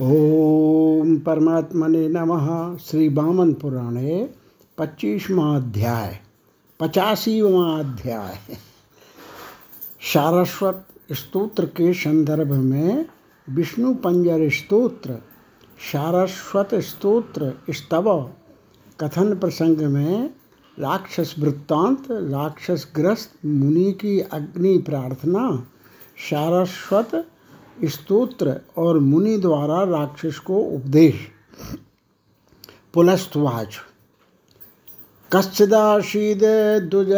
ओम परमात्मने नमः। श्री बामन पुराणे पच्चीसवा अध्याय पचासीवा अध्याय सारस्वत स्तोत्र के संदर्भ में विष्णु पंजर स्तोत्र सारस्वत स्तोत्र स्तव, कथन प्रसंग में राक्षस वृत्तांत राक्षस ग्रस्त मुनि की अग्नि प्रार्थना सारस्वत स्तोत्र और मुनि द्वारा राक्षस को उपदेश। पुलस्तवाच। कश्चिदाशीद दुज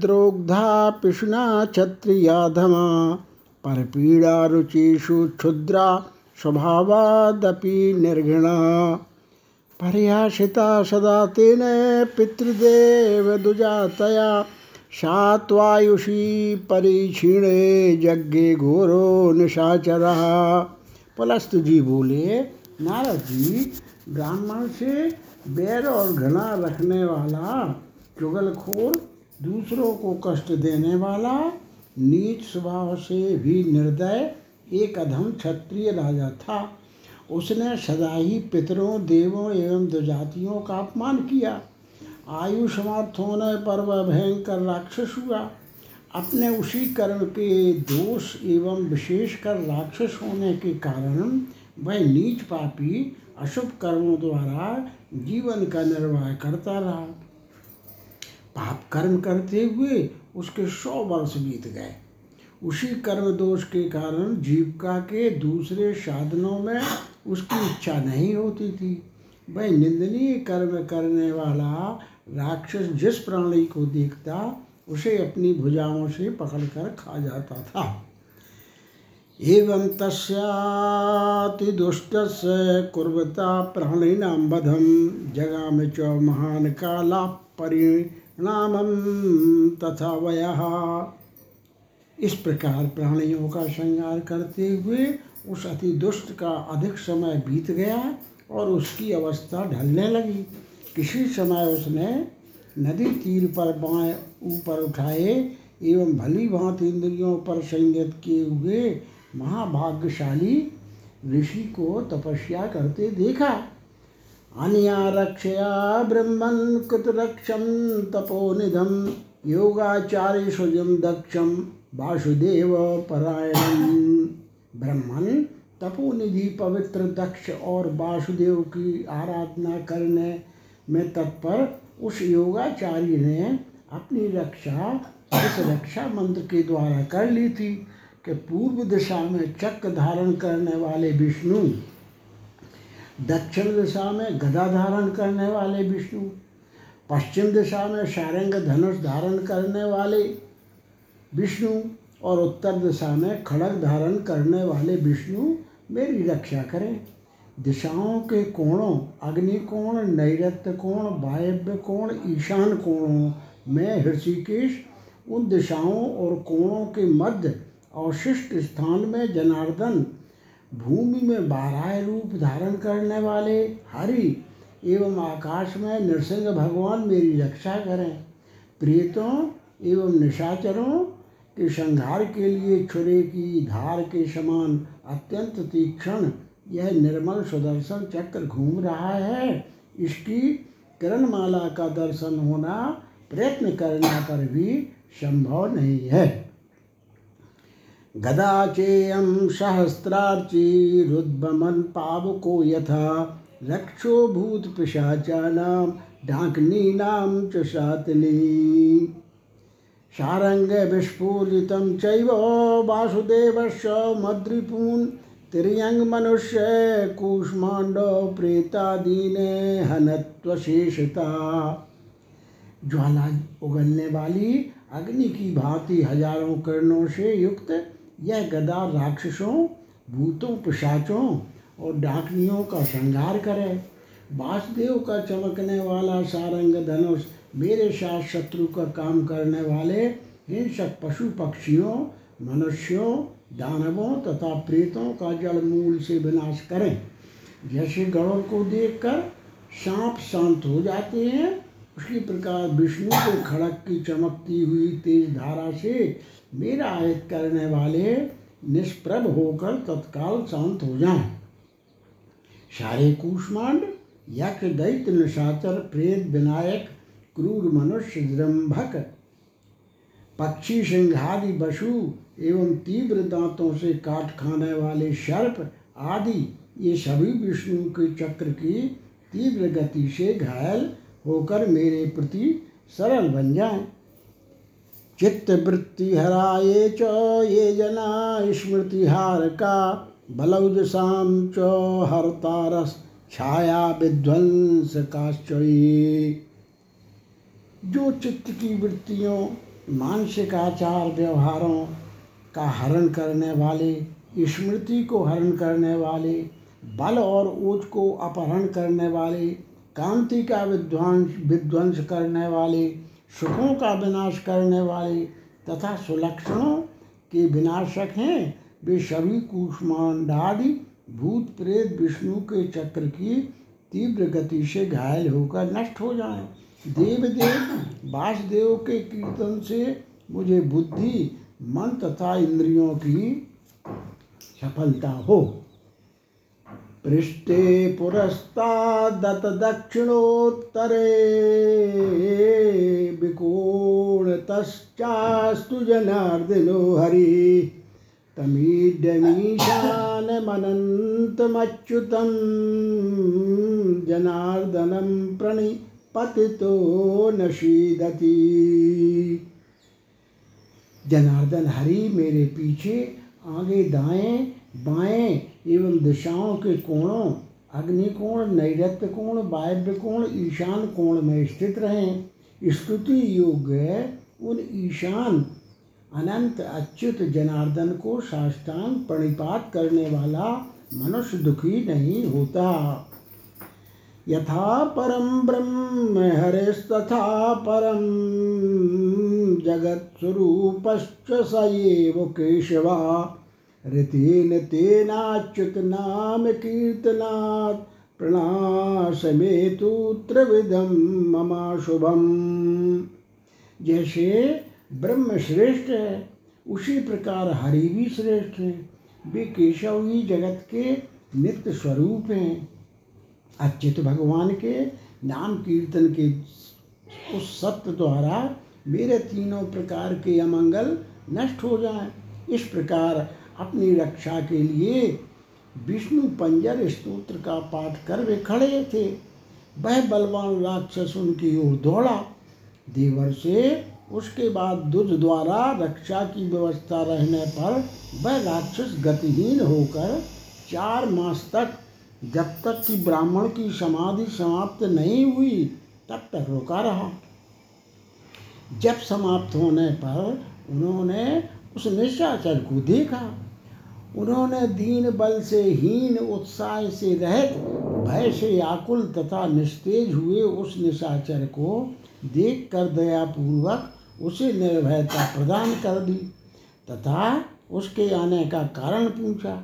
द्रोग्धा पिशुना क्षत्रियाधमा परपीड़ा रुचिषु क्षुद्रा स्वभावादपि निर्घृणा। पर्याशिता सदा तेन पितृदेव दुजातया सात्वायुषी परिक्षीणे यज्ञ घोरो निशाचरा। पलस्त जी बोले, नारद जी, ब्राह्मण से बैर और घृणा रखने वाला, चुगलखोर, दूसरों को कष्ट देने वाला, नीच स्वभाव से भी निर्दय, एक अधम क्षत्रिय राजा था। उसने सदा ही पितरों, देवों एवं दुजातियों का अपमान किया। आयु समाप्त होने पर वह भयंकर राक्षस हुआ अपने उसी कर्म के दोष एवं विशेषकर राक्षस होने के कारण वह नीच पापी अशुभ कर्मों द्वारा जीवन का निर्वाह करता रहा। पाप कर्म करते हुए उसके सौ वर्ष बीत गए। उसी कर्म दोष के कारण जीविका के दूसरे साधनों में उसकी इच्छा नहीं होती थी। वह निंदनीय कर्म करने वाला राक्षस जिस प्राणी को देखता, उसे अपनी भुजाओं से पकड़कर खा जाता था। एवं तस्याति दुष्ट कुर्वता प्राणिनाम बधम जगाम च महान काला परिणाम तथा वय। इस प्रकार प्राणियों का श्रृंगार करते हुए उस अति दुष्ट का अधिक समय बीत गया और उसकी अवस्था ढलने लगी। किसी समय उसने नदी तीर पर बाएँ ऊपर उठाए एवं भली भांति इंद्रियों पर संयत किए हुए महाभाग्यशाली ऋषि को तपस्या करते देखा। अनिया रक्षया ब्रह्मन योगाचार्य सुजम दक्षम वासुदेव परायण ब्रह्मन तपोनिधि पवित्र दक्ष और वासुदेव की आराधना करने में तत्पर उस योगाचार्य ने अपनी रक्षा, इस रक्षा मंत्र के द्वारा कर ली थी कि पूर्व दिशा में चक्र धारण करने वाले विष्णु, दक्षिण दिशा में गदा धारण करने वाले विष्णु, पश्चिम दिशा में शारंग धनुष धारण करने वाले विष्णु और उत्तर दिशा में खड़ग धारण करने वाले विष्णु मेरी रक्षा करें। दिशाओं के कोणों, अग्नि कोण नैऋत्य कोण वायव्य कोण, ईशान कोणों में ऋषिकेश उन दिशाओं और कोणों के मध्य अवशिष्ट स्थान में जनार्दन, भूमि में बारह रूप धारण करने वाले हरि एवं आकाश में नृसिंह भगवान मेरी रक्षा करें। प्रेतों एवं निशाचरों के संहार के लिए छुरे की धार के समान अत्यंत तीक्ष्ण यह निर्मल सुदर्शन चक्र घूम रहा है। इसकी किरणमाला का दर्शन होना प्रयत्न करने पर भी संभव नहीं है। गदाचेयम सहस्त्रार्ची रुद्भमन पावको यथा रक्षो भूत पिशाचानाम डाकनी नाम च सातनी सारंग विस्फूरित चैव मद्रिपून् तिरंग मनुष्य कूष्मांड प्रेतादीने हनत्वशेषता। ज्वाला उगलने वाली अग्नि की भांति हज़ारों किरणों से युक्त यह गदा राक्षसों, भूतों, पिशाचों और डाकनियों का संहार करे। वासुदेव का चमकने वाला सारंग धनुष मेरे साथ शत्रु का काम करने वाले हिंसक पशु पक्षियों, मनुष्यों दानवों तथा प्रेतों का जड़ मूल से विनाश करें जैसे गौर को देखकर सांप शांत हो जाते हैं, उसी प्रकार विष्णु को खड़क की चमकती हुई तेज धारा से मेरा आयत करने वाले निष्प्रभ होकर तत्काल शांत हो जाएँ। सारे कूष्मांड, यक्ष, दैत्य निशाचर प्रेत, विनायक, क्रूर मनुष्य जृंभक पक्षी सिंहादि पशु एवं तीव्र दांतों से काट खाने वाले सर्प आदि, ये सभी विष्णु के चक्र की तीव्र गति से घायल होकर मेरे प्रति सरल बन जाएँ। चित्त वृत्ति हराये च, ये जना स्मृतिहार का बलौज शाम च हरतारस छाया विध्वंस काश्चये जो चित्त की वृत्तियों मानसिक आचार व्यवहारों का हरण करने वाले, स्मृति को हरण करने वाले, बल और ऊज को अपहरण करने वाले, कांति का विध्वंस विध्वंस करने वाले, सुखों का विनाश करने वाले तथा सुलक्षणों के विनाशक हैं, वे सभी कुष्मांडादि भूत प्रेत विष्णु के चक्र की तीव्र गति से घायल होकर नष्ट हो जाएँ। देव देव वासुदेव के कीर्तन से मुझे बुद्धि, मन तथा इंद्रियों की सफलता हो। पृष्ठे पुरस्तादत दक्षिणोत्तरे, विकोणतश्चास्तु जनार्दनो हरि। तमीड्यमीशानमनन्तमच्युतं जनार्दनं प्रणिपतितो नशीदति जनार्दन हरि मेरे पीछे, आगे दाएँ, बाएँ एवं दिशाओं के कोणों, अग्निकोण नैऋत्य कोण वायव्य कोण, ईशान कोण में स्थित रहें। स्तुति योग्य उन ईशान, अनंत अच्युत जनार्दन को साष्टांग प्रणिपात करने वाला मनुष्य दुखी नहीं होता। यथा परम ब्रह्म हरेस्तथा परम जगत स्वरूपश्च स केशवा। ऋतेन तेनाच्युत नाम कीर्तनात् प्रणाशमेतु त्रिविधम ममा शुभम। जैसे ब्रह्म श्रेष्ठ है, उसी प्रकार हरि भी श्रेष्ठ है, वे केशव ही जगत के नित्य स्वरूप हैं। अच्युत भगवान के नाम कीर्तन के उस सत्य द्वारा मेरे तीनों प्रकार के अमंगल नष्ट हो जाएँ। इस प्रकार अपनी रक्षा के लिए विष्णु पंजर स्तोत्र का पाठ कर वे खड़े थे। वह बलवान राक्षस उनकी ओर दौड़ा। देवर से उसके बाद दुज द्वारा रक्षा की व्यवस्था रहने पर वह राक्षस गतिहीन होकर चार मास तक जब तक कि ब्राह्मण की समाधि समाप्त नहीं हुई, तब तक रुका रहा। जब समाप्त होने पर उन्होंने उस निशाचर को देखा। उन्होंने दीन बल से, हीन उत्साह से रहित, भय से आकुल तथा निस्तेज हुए उस निशाचर को देख कर दयापूर्वक उसे निर्भयता प्रदान कर दी तथा उसके आने का कारण पूछा।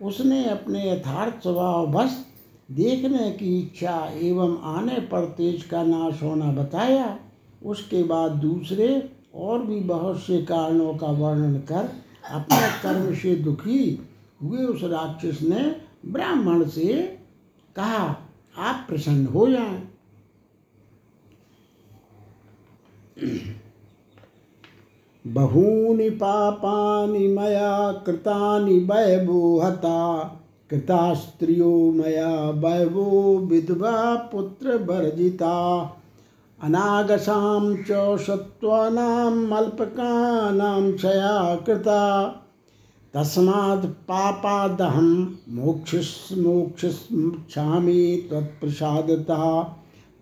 उसने अपने यथार्थ स्वभाव बस देखने की इच्छा एवं आने पर तेज का नाश होना बताया। उसके बाद दूसरे और भी बहुत से कारणों का वर्णन कर अपने कर्म से दुखी हुए उस राक्षस ने ब्राह्मण से कहा, आप प्रसन्न हो जाएँ। बहूनि पापानि मया, कृतानि वैभूहता। कृता स्त्रियो मया, वैभो विधवा पुत्रवर्जिता अनागसां च सत्त्वानाम् अल्पकानां क्षया कृता। तस्मात् पापादहं मोक्षस् मोक्षमिच्छामि त्वत्प्रसादतः।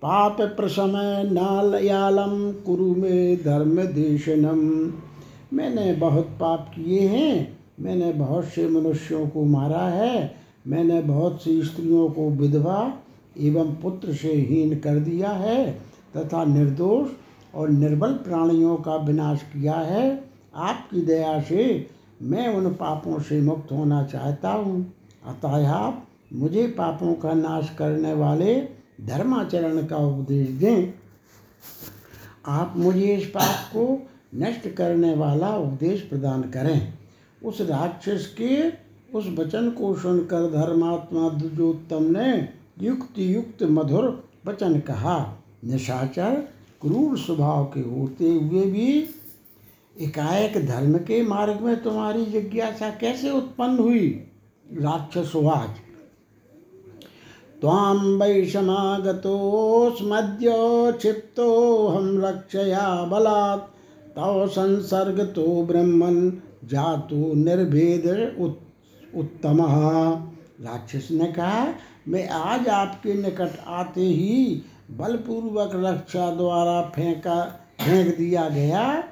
पाप प्रशमय नालयालम, कुरु में धर्म देशनम। मैंने बहुत पाप किए हैं, मैंने बहुत से मनुष्यों को मारा है, मैंने बहुत सी स्त्रियों को विधवा एवं पुत्र से हीन कर दिया है, तथा निर्दोष और निर्बल प्राणियों का विनाश किया है। आपकी दया से मैं उन पापों से मुक्त होना चाहता हूँ। अतः आप मुझे पापों का नाश करने वाले धर्माचरण का उपदेश दें। आप मुझे इस पाप को नष्ट करने वाला उपदेश प्रदान करें। उस राक्षस के उस वचन को सुनकर धर्मात्मा दुजोत्तम ने युक्त युक्त मधुर वचन कहा। निशाचर क्रूर स्वभाव के होते हुए भी एकाएक धर्म के मार्ग में तुम्हारी जिज्ञासा कैसे उत्पन्न हुई? राक्षसवाच त्वां वैषमागतोऽस्मद्य हम रक्षया बलात्। तव संसर्गतो ब्रह्मन् जातु निर्भेद उत- उत्तम। राक्षस ने कहा, मैं आज आपके निकट आते ही बलपूर्वक रक्षा द्वारा फेंका, फेंक दिया गया।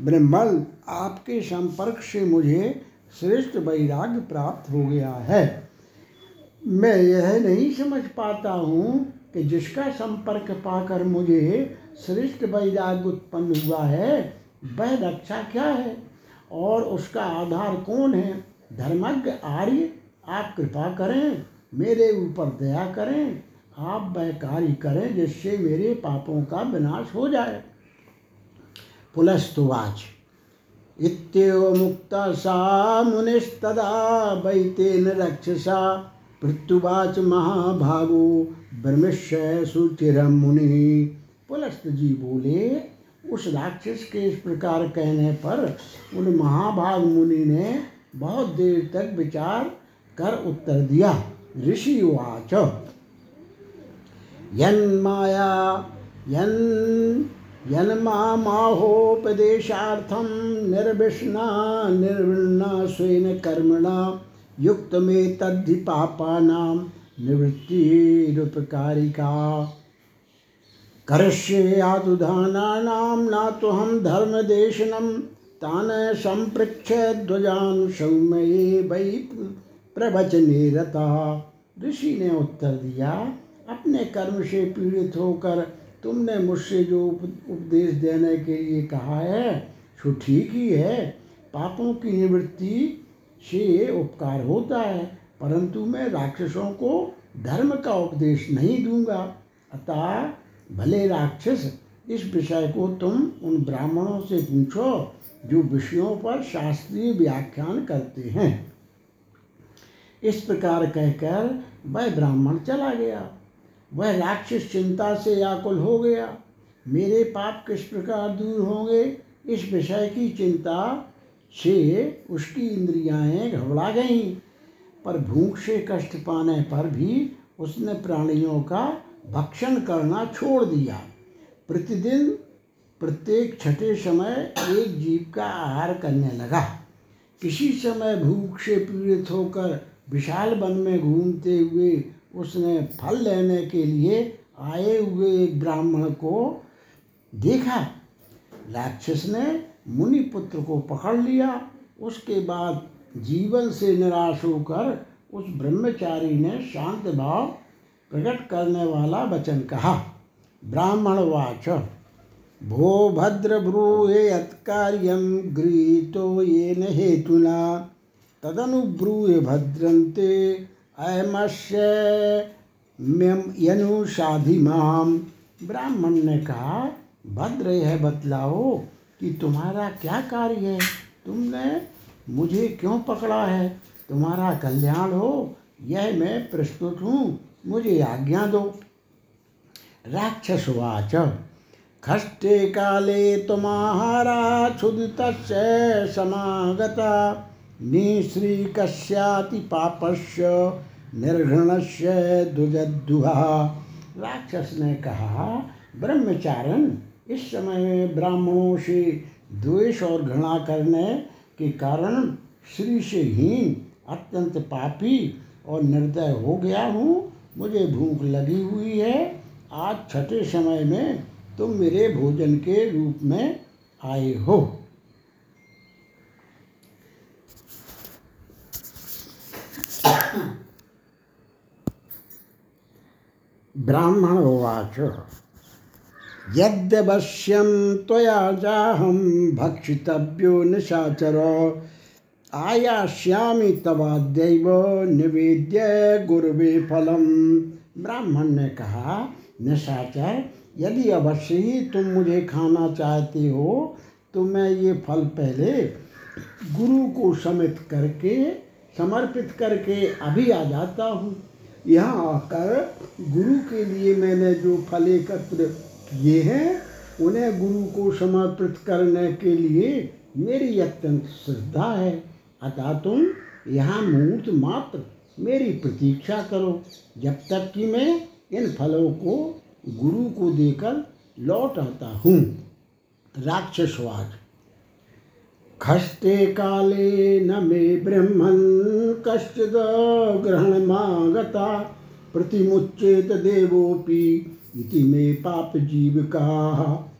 ब्रह्मल आपके संपर्क से मुझे श्रेष्ठ वैराग्य प्राप्त हो गया है। मैं यह नहीं समझ पाता हूँ कि जिसका संपर्क पाकर मुझे श्रेष्ठ वैराग्य उत्पन्न हुआ है, वह रक्षा क्या है? और उसका आधार कौन है? धर्मज्ञ आर्य, आप कृपा करें, मेरे ऊपर दया करें, आप वह कार्य करें जिससे मेरे पापों का विनाश हो जाए। पुलस्तुवाच इत्येवमुक्ता सा मुनिस्तदा वैतेन रक्षसा। पृथुवाच महाभागो ब्रह्मश्य सुचिरम मुनि। पुलस्त जी बोले, उस राक्षस के इस प्रकार कहने पर उन महाभाग मुनि ने बहुत देर तक विचार कर उत्तर दिया, ऋषि वाच यन्माया यन् यन्माहोपदेशार्थं निर्विष्णा, निर्विण्णा स्वेन कर्मणा युक्तमेतद्धि पापानां निवृत्तिरुपकारिका। करिष्येयातुधानानां न तुहं धर्मदेशनं तान् सम्पृक्ष्य ध्वजान् सौम्ये वै प्रवचने रता ऋषि ने उत्तर दिया, अपने कर्म से पीड़ित होकर तुमने मुझसे जो उप- उपदेश देने के लिए कहा है, सो ठीक ही है। पापों की निवृत्ति से उपकार होता है, परंतु मैं राक्षसों को धर्म का उपदेश नहीं दूँगा। अतः भले राक्षस, इस विषय को तुम उन ब्राह्मणों से पूछो, जो विषयों पर शास्त्रीय व्याख्यान करते हैं। इस प्रकार कहकर वह ब्राह्मण चला गया। वह राक्षस चिंता से व्याकुल हो गया। मेरे पाप किस प्रकार दूर होंगे? इस विषय की चिंता से उसकी इंद्रियाएँ घबरा गईं, पर भूख से कष्ट पाने पर भी उसने प्राणियों का भक्षण करना छोड़ दिया। प्रतिदिन, प्रत्येक छठे समय एक जीव का आहार करने लगा। किसी समय भूख से पीड़ित होकर विशाल वन में घूमते हुए उसने फल लेने के लिए आए हुए ब्राह्मण को देखा। राक्षस ने मुनि पुत्र को पकड़ लिया। उसके बाद जीवन से निराश होकर उस ब्रह्मचारी ने शांत भाव प्रकट करने वाला वचन कहा ब्राह्मण वाच भो भद्र ब्रूहे यत्कार्यं गृहीतो येन हेतुना, तदनुब्रूहि भद्रंते अयमस्य म्यम यनुषाधि माम। ब्राह्मण ने कहा, भद्र यह बतलाओ कि तुम्हारा क्या कार्य है? तुमने मुझे क्यों पकड़ा है? तुम्हारा कल्याण हो, यह मैं प्रस्तुत हूँ। मुझे आज्ञा दो। राक्षसवाच खष्टे काले तुमाहारा क्षुदितस्य समागता। निश्रीकस्याति पापस्य, निर्घृणस्य दुजद्दुहा। राक्षस ने कहा, ब्रह्मचारण इस समय में ब्राह्मणों से द्वेष और घृणा करने के कारण श्री से हीन, अत्यंत पापी और निर्दय हो गया हूँ। मुझे भूख लगी हुई है। आज छठे समय में तुम मेरे भोजन के रूप में आए हो। ब्राह्मण उवाच यद्यवश्यं त्वया चाहं भक्षितव्यो निशाचर। आयास्यामि तवाद्यव निवेद्य गुरुवे फलम। ब्राह्मण ने कहा, निशाचर, यदि अवश्य ही तुम मुझे खाना चाहते हो तो मैं ये फल पहले गुरु को समित करके, समर्पित करके अभी आ जाता हूँ। यहाँ आकर गुरु के लिए मैंने जो फल एकत्र किए हैं, उन्हें गुरु को समर्पित करने के लिए मेरी अत्यंत श्रद्धा है। अतः तुम यहाँ मुहूर्त मात्र मेरी प्रतीक्षा करो। जब तक कि मैं इन फलों को गुरु को देकर लौट आता हूँ। राक्षसवाद खस्ते काले न मे कश्चिद ग्रहण मागता, प्रतिमुच्चेत देवोपि इति मे पाप जीविका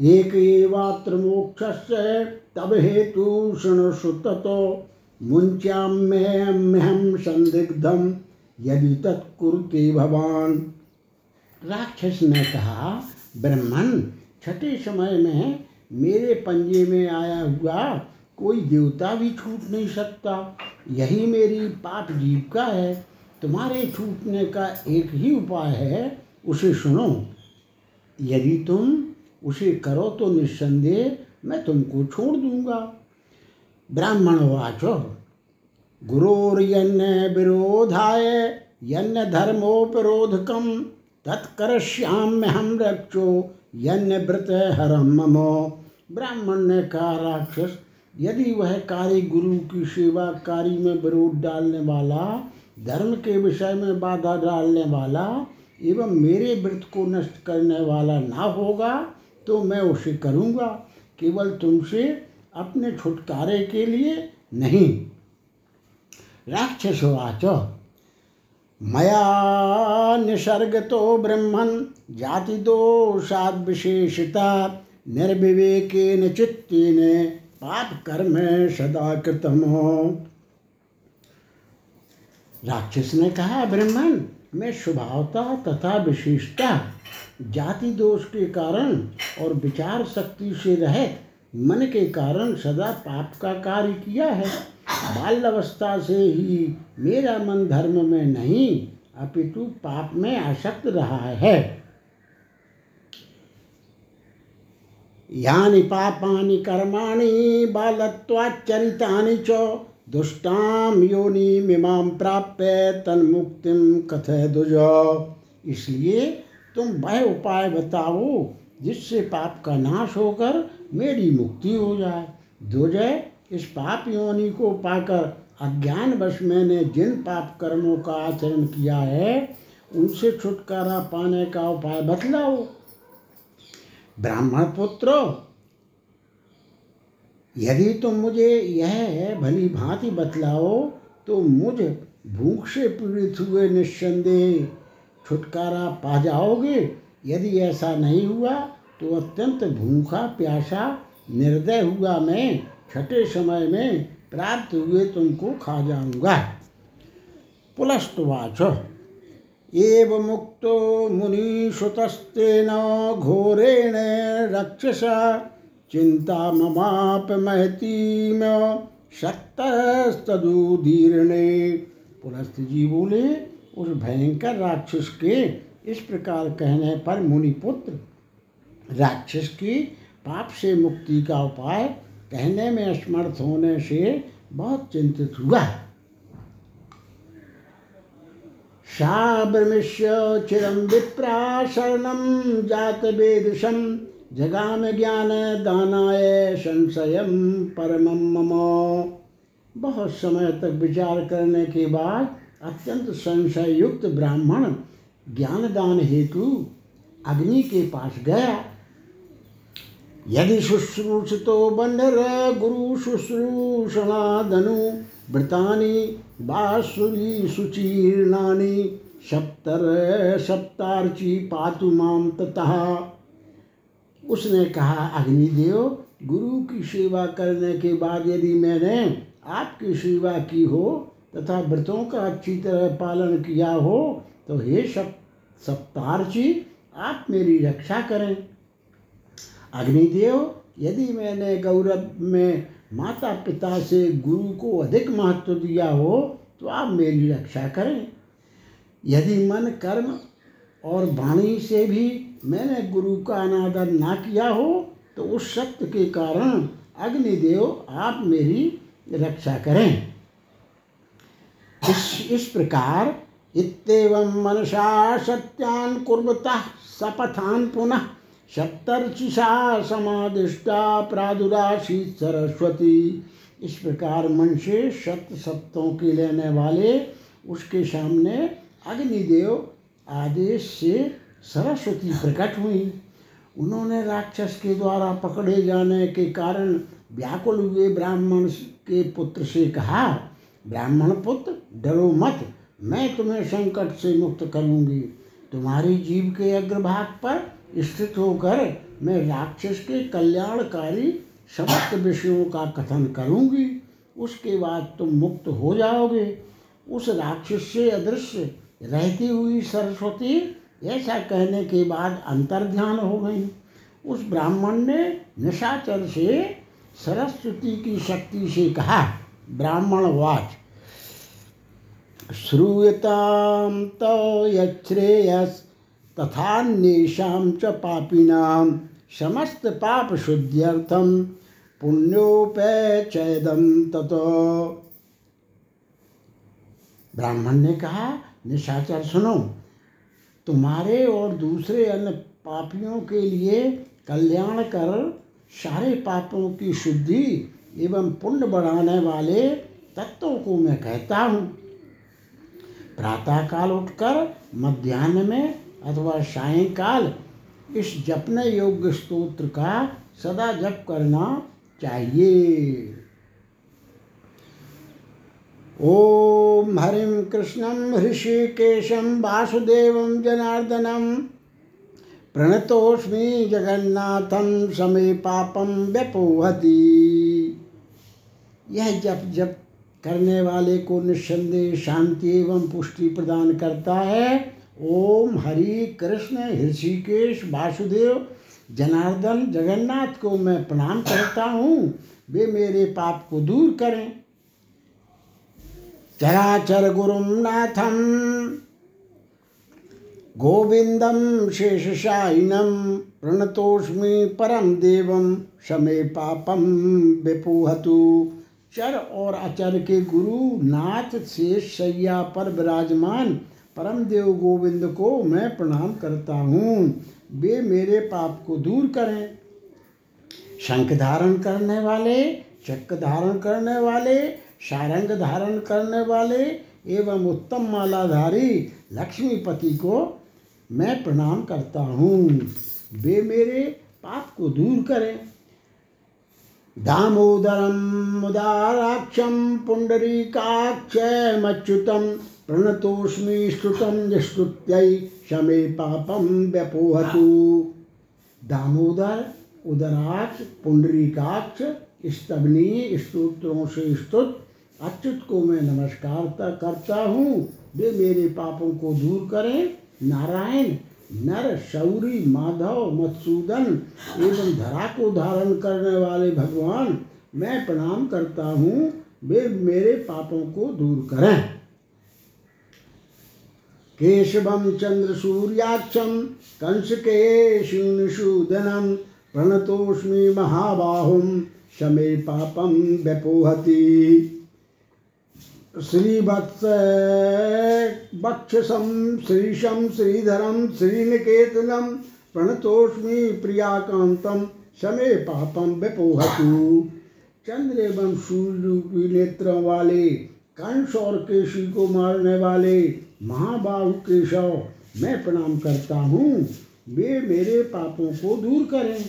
एक एवात्र मोक्षस्य तब हेतु शृणुषु ततो। मुञ्च्याम्यहं संदिग्धम यदि तत्कुरुते भवान। राक्षस ने कहा, ब्रह्मन, छठे समय में मेरे पंजे में आया हुआ कोई देवता भी छूट नहीं सकता। यही मेरी पाप जीविका है। तुम्हारे छूटने का एक ही उपाय है। उसे सुनो, यदि तुम उसे करो तो निस्संदेह मैं तुमको छोड़ दूँगा। ब्राह्मण वाचो गुरोर्यन्न विरोधाय, यन्न धर्मोपरोधकम तत्कर्ष्याम्य हम रक्षो, यन्न व्रत हरम ममो। ब्राह्मण ने कहा, राक्षस, यदि वह कार्य गुरु की सेवा कार्य में विरोध डालने वाला, धर्म के विषय में बाधा डालने वाला एवं मेरे व्रत को नष्ट करने वाला ना होगा तो मैं उसे करूँगा। केवल तुमसे अपने छुटकारे के लिए नहीं। राक्षसवाच मया निसर्गतो ब्रह्मन् जातिदोषाद् विशेषता निर्विवेकेन चित्तेन पाप कर्म सदा कृतम। राक्षस ने कहा, ब्रह्मन मैं स्वभावता तथा विशेषता, जाति दोष के कारण और विचार शक्ति से रहित मन के कारण सदा पाप का कार्य किया है। बाल अवस्था से ही मेरा मन धर्म में नहीं, अपितु पाप में आसक्त रहा है। यानि पापानि कर्माणि बालत्वाच्चरितानि च दुष्टाम योनि मिमाम प्राप्य तन्मुक्तिम कथय दुज। इसलिए तुम वह उपाय बताओ, जिससे पाप का नाश होकर मेरी मुक्ति हो जाए। दुजय इस पाप योनि को पाकर अज्ञान वश मैंने जिन पाप कर्मों का आचरण किया है, उनसे छुटकारा पाने का उपाय बतलाओ। ब्राह्मण पुत्र यदि तुम मुझे यह भली भांति बतलाओ तो मुझ भूख से पीड़ित हुए निस्संदेह छुटकारा पा जाओगे। यदि ऐसा नहीं हुआ तो अत्यंत भूखा प्यासा निर्दय हुआ मैं, छठे समय में प्राप्त हुए तुमको खा जाऊँगा। पुलस्तवाच। एव मुक्तो मुनिश्रुतस्तेन घोरेण रक्षसा चिंता ममाप महतीम सत्तस्तदुदीर्णे पुलस्त जी बोले उस भयंकर राक्षस के इस प्रकार कहने पर मुनिपुत्र, राक्षस की पाप से मुक्ति का उपाय कहने में असमर्थ होने से बहुत चिंतित हुआ। शाब्रमिष्य चिरम विप्रा शरणम जात वेदशम जगाम ज्ञान दानाय संशयम परम मम। बहुत समय तक विचार करने के बाद अत्यंत संशय युक्त ब्राह्मण ज्ञान दान हेतु अग्नि के पास गया। यदि शुश्रूषितो बंडर, गुरु शुश्रूषणादनु, वृतानि बासुरी सुचीर्णानि, सप्तर सप्तार्ची पातु माम ततः। उसने कहा अग्निदेव गुरु की सेवा करने के बाद यदि मैंने आपकी सेवा की हो तथा व्रतों का अच्छी तरह पालन किया हो तो हे सप सप्तार्ची आप मेरी रक्षा करें। अग्निदेव यदि मैंने गौरव में माता पिता से गुरु को अधिक महत्व दिया हो तो आप मेरी रक्षा करें। यदि मन कर्म और वाणी से भी मैंने गुरु का अनादर ना किया हो तो उस सत्य के कारण अग्निदेव आप मेरी रक्षा करें। इस इस प्रकार इतव मनसा सत्यान कुर्वता सपथान पुनः सप्तर्चिषा समादिष्टा प्रादुराशी सरस्वती। इस प्रकार मन से सत्य सप्तों के लेने वाले उसके सामने अग्निदेव आदेश से सरस्वती प्रकट हुई। उन्होंने राक्षस के द्वारा पकड़े जाने के कारण व्याकुल हुए ब्राह्मण के पुत्र से कहा, ब्राह्मण पुत्र, डरो मत, मैं तुम्हें संकट से मुक्त करूँगी तुम्हारी जीव के अग्रभाग पर स्थित होकर मैं राक्षस के कल्याणकारी समस्त विषयों का कथन करूँगी। उसके बाद तुम मुक्त हो जाओगे। उस राक्षस से अदृश्य रहती हुई सरस्वती ऐसा कहने के बाद अंतर ध्यान हो गई। उस ब्राह्मण ने निशाचर से सरस्वती की शक्ति से कहा ब्राह्मण वाच श्रूयताम तो यश्रेयस च पापिनां समस्त पाप शुद्ध्यर्थम पुण्योपैचैदम ततो। ब्राह्मण ने कहा, निशाचर सुनो तुम्हारे और दूसरे अन्य पापियों के लिए कल्याण कर सारे पापों की शुद्धि एवं पुण्य बढ़ाने वाले तत्वों को मैं कहता हूँ। प्रातःकाल उठकर मध्यान्ह में अथवा सायंकाल इस जपने योग्य स्तोत्र का सदा जप करना चाहिए। ओम हरिम कृष्णम ऋषिकेशम वासुदेवम जनार्दनम प्रणतोष्मी जगन्नाथम समय पापम व्यपोहति। यह जप जप करने वाले को निस्संदेह शांति एवं पुष्टि प्रदान करता है। ओम हरि कृष्ण ऋषिकेश वासुदेव जनार्दन जगन्नाथ को मैं प्रणाम करता हूँ। वे मेरे पाप को दूर करें। चराचर गुरुम नाथम गोविंदम शेषशायिनम प्रणतोष्मी परम देवम शमे पापम विपुहतु। चर और अचर के गुरु नाथ शेष सैया पर विराजमान परम देव गोविंद को मैं प्रणाम करता हूँ। वे मेरे पाप को दूर करें। शंख धारण करने वाले चक्र धारण करने वाले सारंग धारण करने वाले एवं उत्तम मालाधारी लक्ष्मीपति को मैं प्रणाम करता हूँ। वे मेरे पाप को दूर करें। दामोदरम मुदाराक्षम पुंडरीकाक्षमच्युतम प्रणतोष्मी स्तुतम स्तुत्य शमे पापम व्यपोहतु। दामोदर उदराक्ष पुंडरीकाक्ष स्तबनी, स्तोत्रों से स्तुत अच्युत को मैं नमस्कार करता हूँ। वे मेरे पापों को दूर करें। नारायण, नर, शौरी, माधव, मत्सूदन एवं धरा को धारण करने वाले भगवान, मैं प्रणाम करता हूँ। वे मेरे पापों को दूर करें। केशवम चंद्र सूर्याक्षम कंस के शूनशूदनम प्रणतोष्मी महाबाहुम शमे पापम व्यपोहती। श्रीवत्स वक्षसं श्रीशं, श्रीधरं, श्रीनिकेतनं, प्रणतोष्मी प्रियाकांतम शमे पापम विपोहतु। चंद्र एवं सूर्य नेत्रों वाले, कंस और केशी को मारने वाले, महाबाहु केशव, मैं प्रणाम करता हूँ। वे मेरे पापों को दूर करें।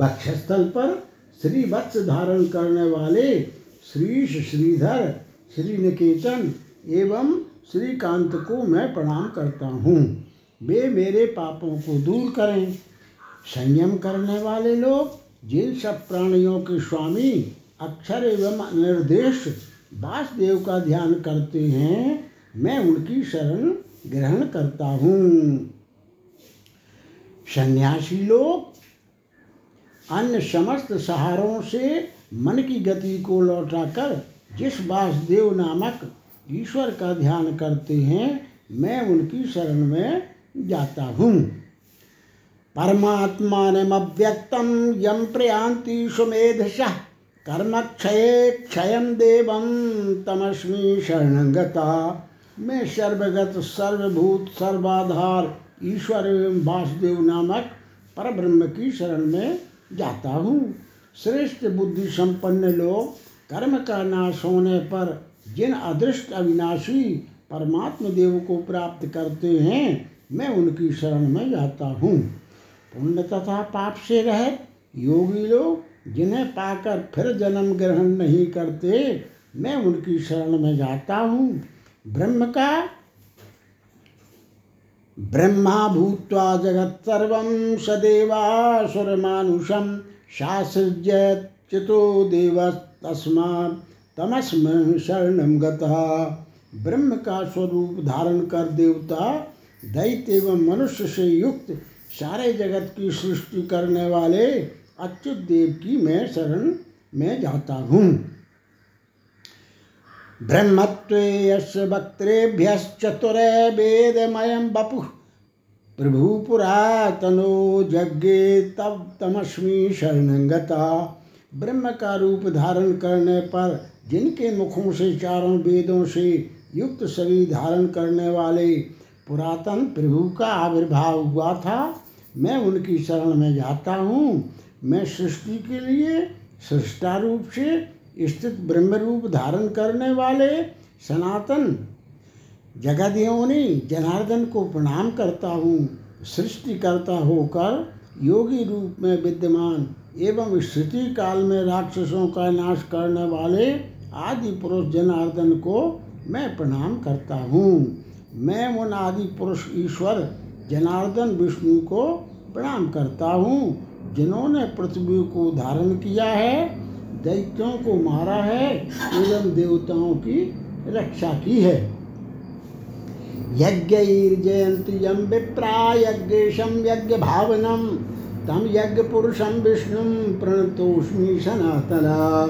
वक्षस्थल पर श्री वत्स धारण करने वाले, श्रीश श्रीधर श्री निकेतन एवं श्रीकांत को मैं प्रणाम करता हूँ। वे मेरे पापों को दूर करें। संयम करने वाले लोग, जिन सब प्राणियों के स्वामी, अक्षर एवं निर्देश वासदेव का ध्यान करते हैं, मैं उनकी शरण ग्रहण करता हूँ। सन्यासी लोग, अन्य समस्त सहारों से मन की गति को लौटाकर जिस वासुदेव नामक ईश्वर का ध्यान करते हैं, मैं उनकी शरण में जाता हूँ। परमात्मा अव्यक्तम यम प्रयांति सुमेधश, कर्मक्षये क्षय देवं तमस्मी शरणंगता मैं सर्वगत, सर्वभूत, सर्वाधार ईश्वर एवं वासुदेव नामक पर ब्रह्म की शरण में जाता हूँ। श्रेष्ठ बुद्धि संपन्न लोग कर्म का नाश होने पर जिन अदृष्ट अविनाशी परमात्म देव को प्राप्त करते हैं, मैं उनकी शरण में जाता हूँ। पुण्य तथा पाप से रह योगी लोग जिन्हें पाकर फिर जन्म ग्रहण नहीं करते, मैं उनकी शरण में जाता हूँ। ब्रह्म का ब्रह्मा भूत्वा जगत्सर्वं सदेवासुरमानुषं शासृज्यच्युतो देवस्तस्मात् तमस्म शरण गतः। ब्रह्म का स्वरूप धारण कर देवता, दैत्य एवं मनुष्य से युक्त सारे जगत की सृष्टि करने वाले अच्युत देव की मैं शरण में जाता हूँ। ब्रह्मत्वे यस्य वक्त्रेभ्यश्चतुरे वेदमयं बपुः। प्रभुपुरातनो यज्ञे तब तमस्मी शरणंगता ब्रह्म का रूप धारण करने पर जिनके मुखों से चारों वेदों से युक्त शरीर धारण करने वाले पुरातन प्रभु का आविर्भाव हुआ था, मैं उनकी शरण में जाता हूँ। मैं सृष्टि के लिए सृष्टा रूप से स्थित ब्रह्म रूप धारण करने वाले सनातन जगदयोनि जनार्दन को प्रणाम करता हूँ। सृष्टि करता होकर योगी रूप में विद्यमान एवं स्थिति काल में राक्षसों का नाश करने वाले आदि पुरुष जनार्दन को मैं प्रणाम करता हूँ। मैं उन आदि पुरुष ईश्वर जनार्दन विष्णु को प्रणाम करता हूँ, जिन्होंने पृथ्वी को धारण किया है, दैत्यों को मारा है, एवं देवताओं की रक्षा की है। यज्ञर्जयंती यम विप्रा यज्ञेशम यज्ञ भावनम तम यज्ञ पुरुषम विष्णु प्रणतोष्मी सनातना।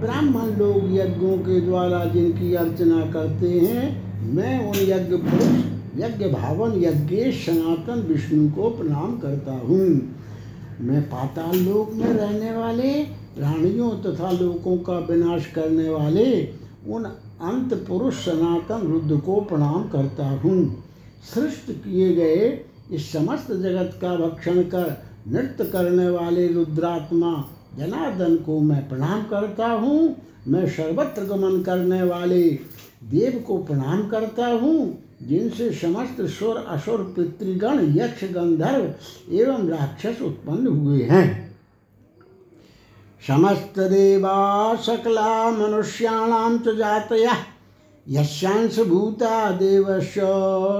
ब्राह्मण लोग यज्ञों के द्वारा जिनकी अर्चना करते हैं, मैं उन यज्ञ पुरुष यज्ञ भावन यज्ञेश सनातन विष्णु को प्रणाम करता हूँ। मैं पाताल लोक में रहने वाले प्राणियों तथा लोकों का विनाश करने वाले, उन अंत पुरुष सनातन रुद्र को प्रणाम करता हूँ। सृष्ट किए गए इस समस्त जगत का भक्षण कर नृत्य करने वाले रुद्रात्मा जनार्दन को मैं प्रणाम करता हूँ। मैं सर्वत्र गमन करने वाले देव को प्रणाम करता हूँ, जिनसे समस्त सुर असुर, पितृगण, यक्ष, गंधर्व एवं राक्षस उत्पन्न हुए हैं। समस्त देवा सकला मनुष्याणाम च जातयः। यस्यांशभूता देवस्य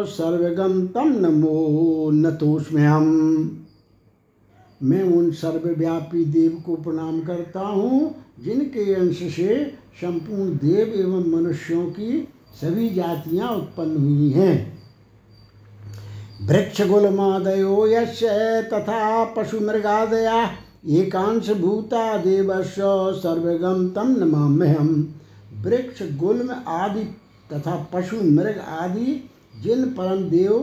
सर्वगम तम नमो नतोस्म्यहम् मैं उन सर्वव्यापी देव को प्रणाम करता हूँ, जिनके अंश से संपूर्ण देव एवं मनुष्यों की सभी जातियाँ उत्पन्न हुई हैं। वृक्ष गुलमादयो यश तथा पशु मृगादया एकांश भूता देवश सर्वगम तम नमाम्यहम। वृक्ष गुल्म आदि तथा पशु, मृग आदि, जिन परम देव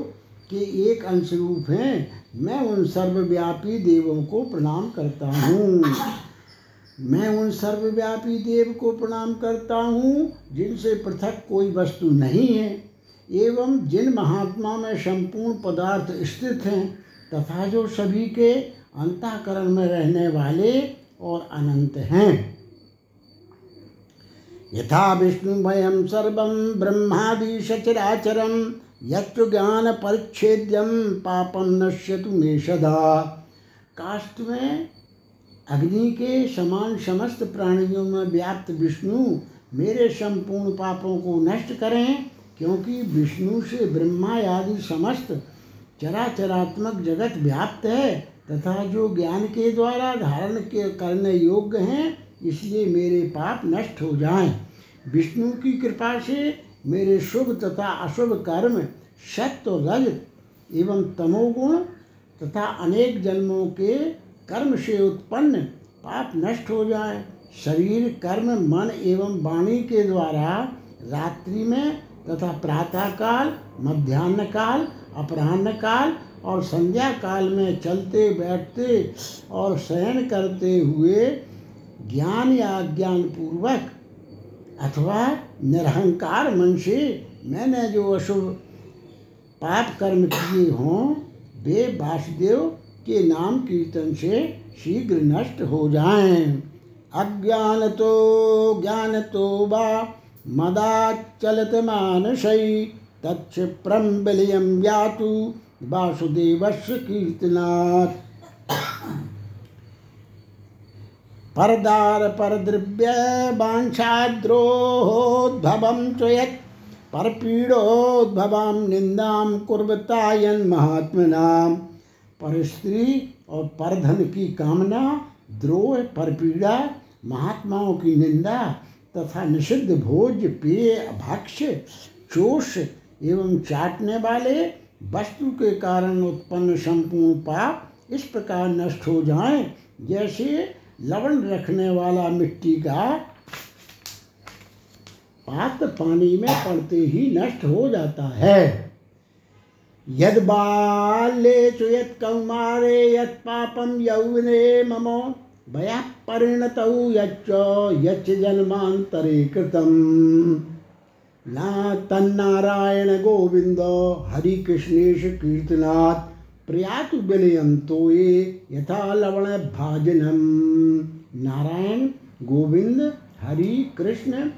के एक अंश रूप हैं, मैं उन सर्वव्यापी देवों को प्रणाम करता हूँ। मैं उन सर्वव्यापी देव को प्रणाम करता हूँ, जिनसे पृथक कोई वस्तु नहीं है, एवं जिन महात्मा में संपूर्ण पदार्थ स्थित हैं, तथा जो सभी के अंतकरण में रहने वाले और अनंत हैं। यथा विष्णुभयम सर्व ब्रह्मादि सचराचरम यत्र ज्ञान परिच्छेद्यम पापम नश्यतु मे सदा। काष्ट में अग्नि के समान समस्त प्राणियों में व्याप्त विष्णु मेरे संपूर्ण पापों को नष्ट करें, क्योंकि विष्णु से ब्रह्मा आदि समस्त चराचरात्मक जगत व्याप्त है, तथा जो ज्ञान के द्वारा धारण के करने योग्य हैं इसलिए मेरे पाप नष्ट हो जाएँ। विष्णु की कृपा से मेरे शुभ तथा अशुभ कर्म सत्य रज एवं तमोगुण तथा अनेक जन्मों के कर्म से उत्पन्न पाप नष्ट हो जाए शरीर, कर्म, मन एवं वाणी के द्वारा रात्रि में तथा प्रातः काल मध्यान्ह काल अपराह्न काल और संध्या काल में चलते बैठते और शयन करते हुए ज्ञान या ज्ञान पूर्वक अथवा निरहंकार मन से मैंने जो अशुभ पाप कर्म किए हों, वे वासुदेव के नाम कीर्तन से शीघ्र नष्ट हो जाएँ। अज्ञान तो ज्ञान तो वा मदाचलत मानसई तत्प्रम विलियम यातु वासुदेवस्य कीर्तनात्। परदार परद्रव्य वाञ्छाद्रोहोद्भवं च यत् परपीडोद्भवां निन्दां कुर्वतायन महात्मनाम पर स्त्री और परधन की कामना, द्रोह, परपीड़ा, महात्माओं की निंदा तथा निषिद्ध भोज, पेय भक्ष्य चोष एवं चाटने वाले वस्तु के कारण उत्पन्न संपूर्ण पाप इस प्रकार नष्ट हो जाएँ, जैसे लवण रखने वाला मिट्टी का पात्र पानी में पड़ते ही नष्ट हो जाता है। यद बाले चु यत कौमारे यत पापम यौवने ममो, भया परिणत यच्च यच्च जन्मांतरे कृतम। ना तन्नारायण गोविंद, हरि कृष्णेश कीर्तनात्। प्रयातु विलयंतो ये यथा लवण भाजनम नारायण, गोविंद, हरि, कृष्ण,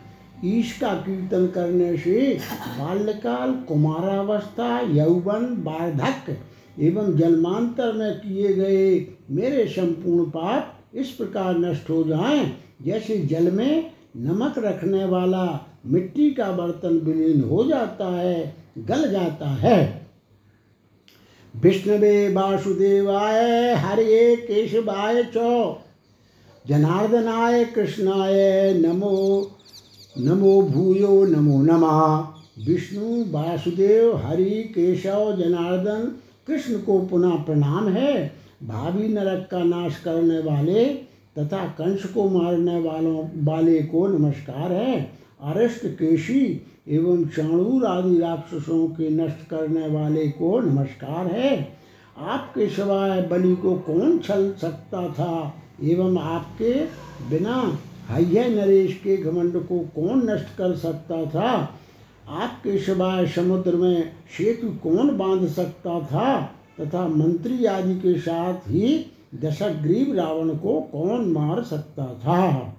ईश का कीर्तन करने से बाल्यकाल, कुमारावस्था, यौवन वार्धक्य एवं जन्मांतर में किए गए मेरे संपूर्ण पाप इस प्रकार नष्ट हो जाएँ, जैसे जल में नमक रखने वाला मिट्टी का बर्तन विलीन हो जाता है, गल जाता है। विष्णवे वासुदेवाय हरे केशवाय च। जनार्दनाय कृष्णाय नमो नमो भूयो नमो नमः। विष्णु, वासुदेव, हरि, केशव, जनार्दन, कृष्ण को पुनः प्रणाम है। भावी नरक का नाश करने वाले तथा कंस को मारने वालों वाले को नमस्कार है। अरष्ट केशी एवं चाणूर आदि राक्षसों के नष्ट करने वाले को नमस्कार है। आपके सिवाय बलि को कौन छल सकता था एवं आपके बिना हय नरेश के घमंड को कौन नष्ट कर सकता था? आपके सिवाय समुद्र में सेतु कौन बाँध सकता था? तथा मंत्री आदि के साथ ही दशग्रीव रावण को कौन मार सकता था?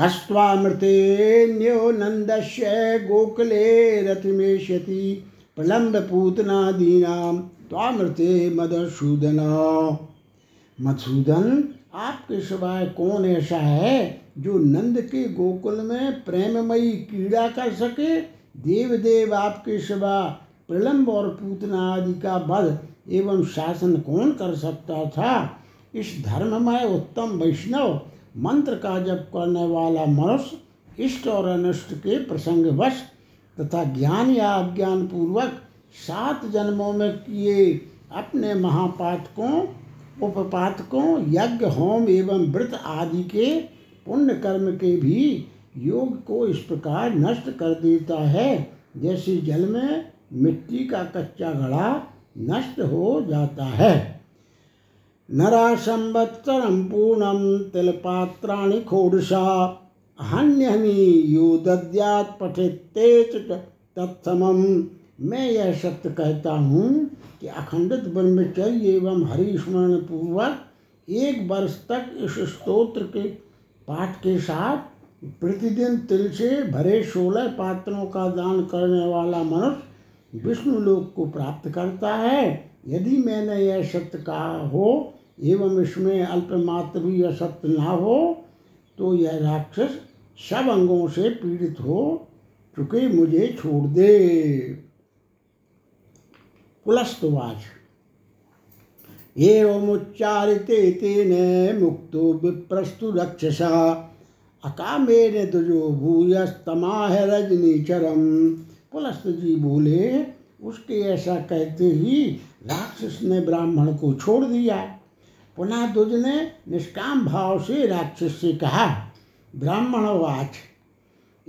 कस्त्वामृतेन्यो नंदस्य गोकुले रतिमेष्यति प्रलम्ब पूतनादीनाम त्वामृते मधुसूदन। मधुसूदन, आपके सिवाय कौन ऐसा है जो नंद के गोकुल में प्रेममयी क्रीड़ा कर सके? देव देव आपके सिवा प्रलम्ब और पूतना आदि का वध एवं शासन कौन कर सकता था? इस धर्ममय उत्तम वैष्णव मंत्र का जप करने वाला मनुष्य इष्ट और अनिष्ट के प्रसंगवश तथा ज्ञान या अज्ञान पूर्वक सात जन्मों में किए अपने महापातकों उपपातकों यज्ञ, होम एवं व्रत आदि के पुण्य कर्म के भी योग को इस प्रकार नष्ट कर देता है, जैसे जल में मिट्टी का कच्चा घड़ा नष्ट हो जाता है। नरा संवत्सरम पूर्णम तिलपात्राणि खोडसा हन्यहनि यो दद्यात पठित तत्समम मैं यह सत्य कहता हूँ कि अखंडित ब्रह्मचर्य एवं हरिस्मरण पूर्वक एक वर्ष तक इस स्तोत्र के पाठ के साथ प्रतिदिन तिल से भरे सोलह पात्रों का दान करने वाला मनुष्य विष्णु लोक को प्राप्त करता है। यदि मैंने यह सत्य कहा हो एवं इसमें अल्पमात्र भी असत्य ना हो तो यह राक्षस सब अंगों से पीड़ित हो चुके मुझे छोड़ दे। पुलस्तवाच एवमुच्चारिते तेन मुक्तो विप्रस्तु रक्षसा। अकामेन तुजो भूयस्तमाह रजनीचरम पुलस्त जी बोले, उसके ऐसा कहते ही राक्षस ने ब्राह्मण को छोड़ दिया। पुनः दुज ने निष्काम भाव से राक्षस से कहा ब्राह्मणवाच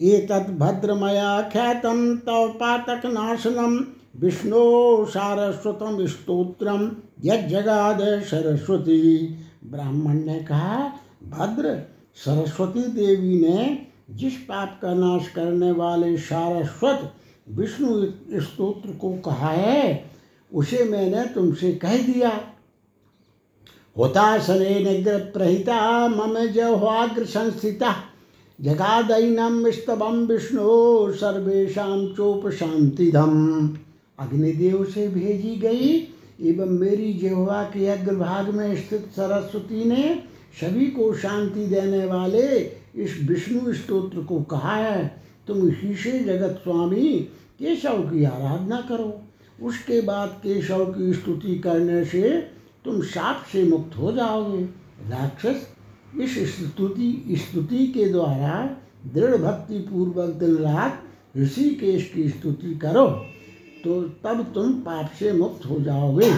एतत् भद्रमया ख्यातं तव पातक नाशनम विष्णु सारस्वतम स्त्रोत्रम यज्जगाद सरस्वती। ब्राह्मण ने कहा, भद्र, सरस्वती देवी ने जिस पाप का नाश करने वाले सारस्वत विष्णु स्तोत्र को कहा है, उसे मैंने तुमसे कह दिया। होतासने निग्र प्रहिता मम जह्वाग्र संस्थिता जगादयनम स्तवम विष्णु सर्वेशा चोप शांतिधम अग्निदेव से भेजी गई, एवं मेरी जेहवा के अग्रभाग में स्थित सरस्वती ने सभी को शांति देने वाले इस विष्णु स्तोत्र को कहा है, तुम इसी से जगत स्वामी, केशव की आराधना करो। उसके बाद केशव की स्तुति करने से तुम साप से मुक्त हो जाओगे। राक्षस, इस स्तुति स्तुति के द्वारा दृढ़ भक्ति पूर्वक दिन रात ऋषिकेश की स्तुति करो तो तब तुम पाप से मुक्त हो जाओगे।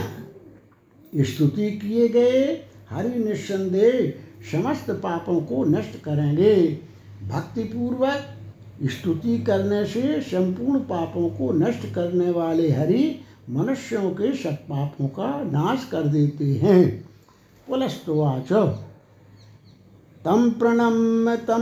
स्तुति किए गए हरि निस्संदेह समस्त पापों को नष्ट करेंगे। भक्ति पूर्वक स्तुति करने से संपूर्ण पापों को नष्ट करने वाले हरि मनुष्यों के सब पापों का नाश कर देते हैं। पुलस्तवाच तम प्रणम्य तम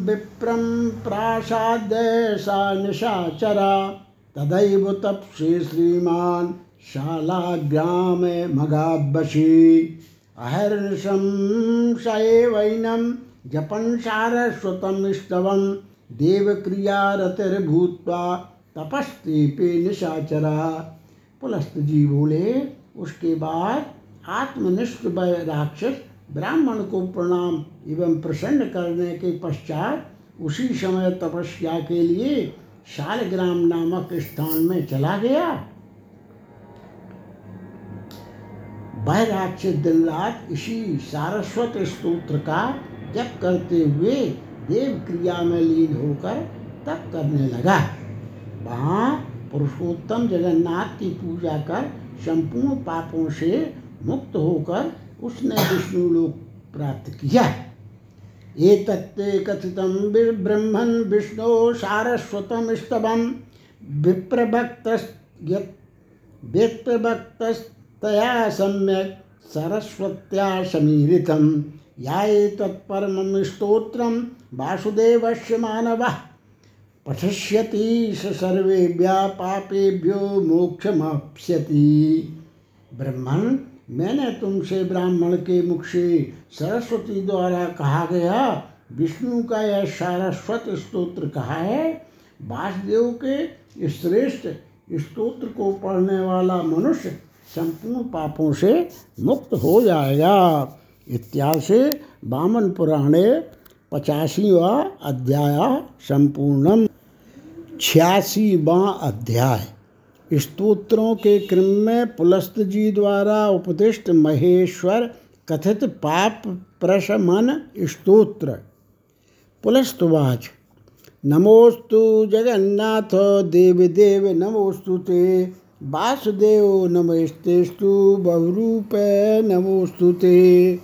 विप्रम प्रासाद्य सा निशाचरा। तदैव तपसे श्रीमान शालाग्राम मगाबशी अहर्निशं स एवैनं जपन् सारस्वतं स्तवं देवक्रियारतिर्भूत्वा तपस्ते पे निशाचरा। पुलस्त जी बोले उसके बाद आत्मनिष्ठ राक्षस ब्राह्मण को प्रणाम एवं प्रसन्न करने के पश्चात उसी समय तपस्या के लिए शालग्राम नामक स्थान में चला गया। वह राक्षस दिन रात इसी सारस्वत स्त्रोत्र का जप करते हुए देव क्रिया में लीन होकर तप करने लगा। वहाँ पुरुषोत्तम जगन्नाथ की पूजा कर संपूर्ण पापों से मुक्त होकर उसने विष्णु लोक प्राप्त किया। एतत्ते कथितं ब्रह्मन् विष्णु सारस्वतं स्तवं। विप्रभक्त विप्रभक्तस्तया सम्यक् सरस्वत्या समीरितं। या एतत्परमं स्तोत्रं वासुदेवस्य मानवः। पठिष्यति स सर्वेभ्यः पापेभ्यो मोक्षमाप्स्यति। ब्रह्मण मैंने तुमसे ब्राह्मण के मुख से सरस्वती द्वारा कहा गया, विष्णु का यह सारस्वत स्तोत्र कहा है? वासुदेव के श्रेष्ठ स्तोत्र को पढ़ने वाला मनुष्य संपूर्ण पापों से मुक्त हो जाएगा। इत्यादि से वामन पुराणे पचासीवा अध्याय संपूर्णम। छियासीवा अध्याय। स्तोत्रों के क्रम में पुलस्त जी द्वारा उपदिष्ट महेश्वर कथित पाप प्रशमन स्तोत्र। पुलस्तवाच नमोस्तु जगन्नाथ देव देव नमोस्तु ते। वासुदेव नमस्तेस्तु बहुरूप नमोस्तु ते।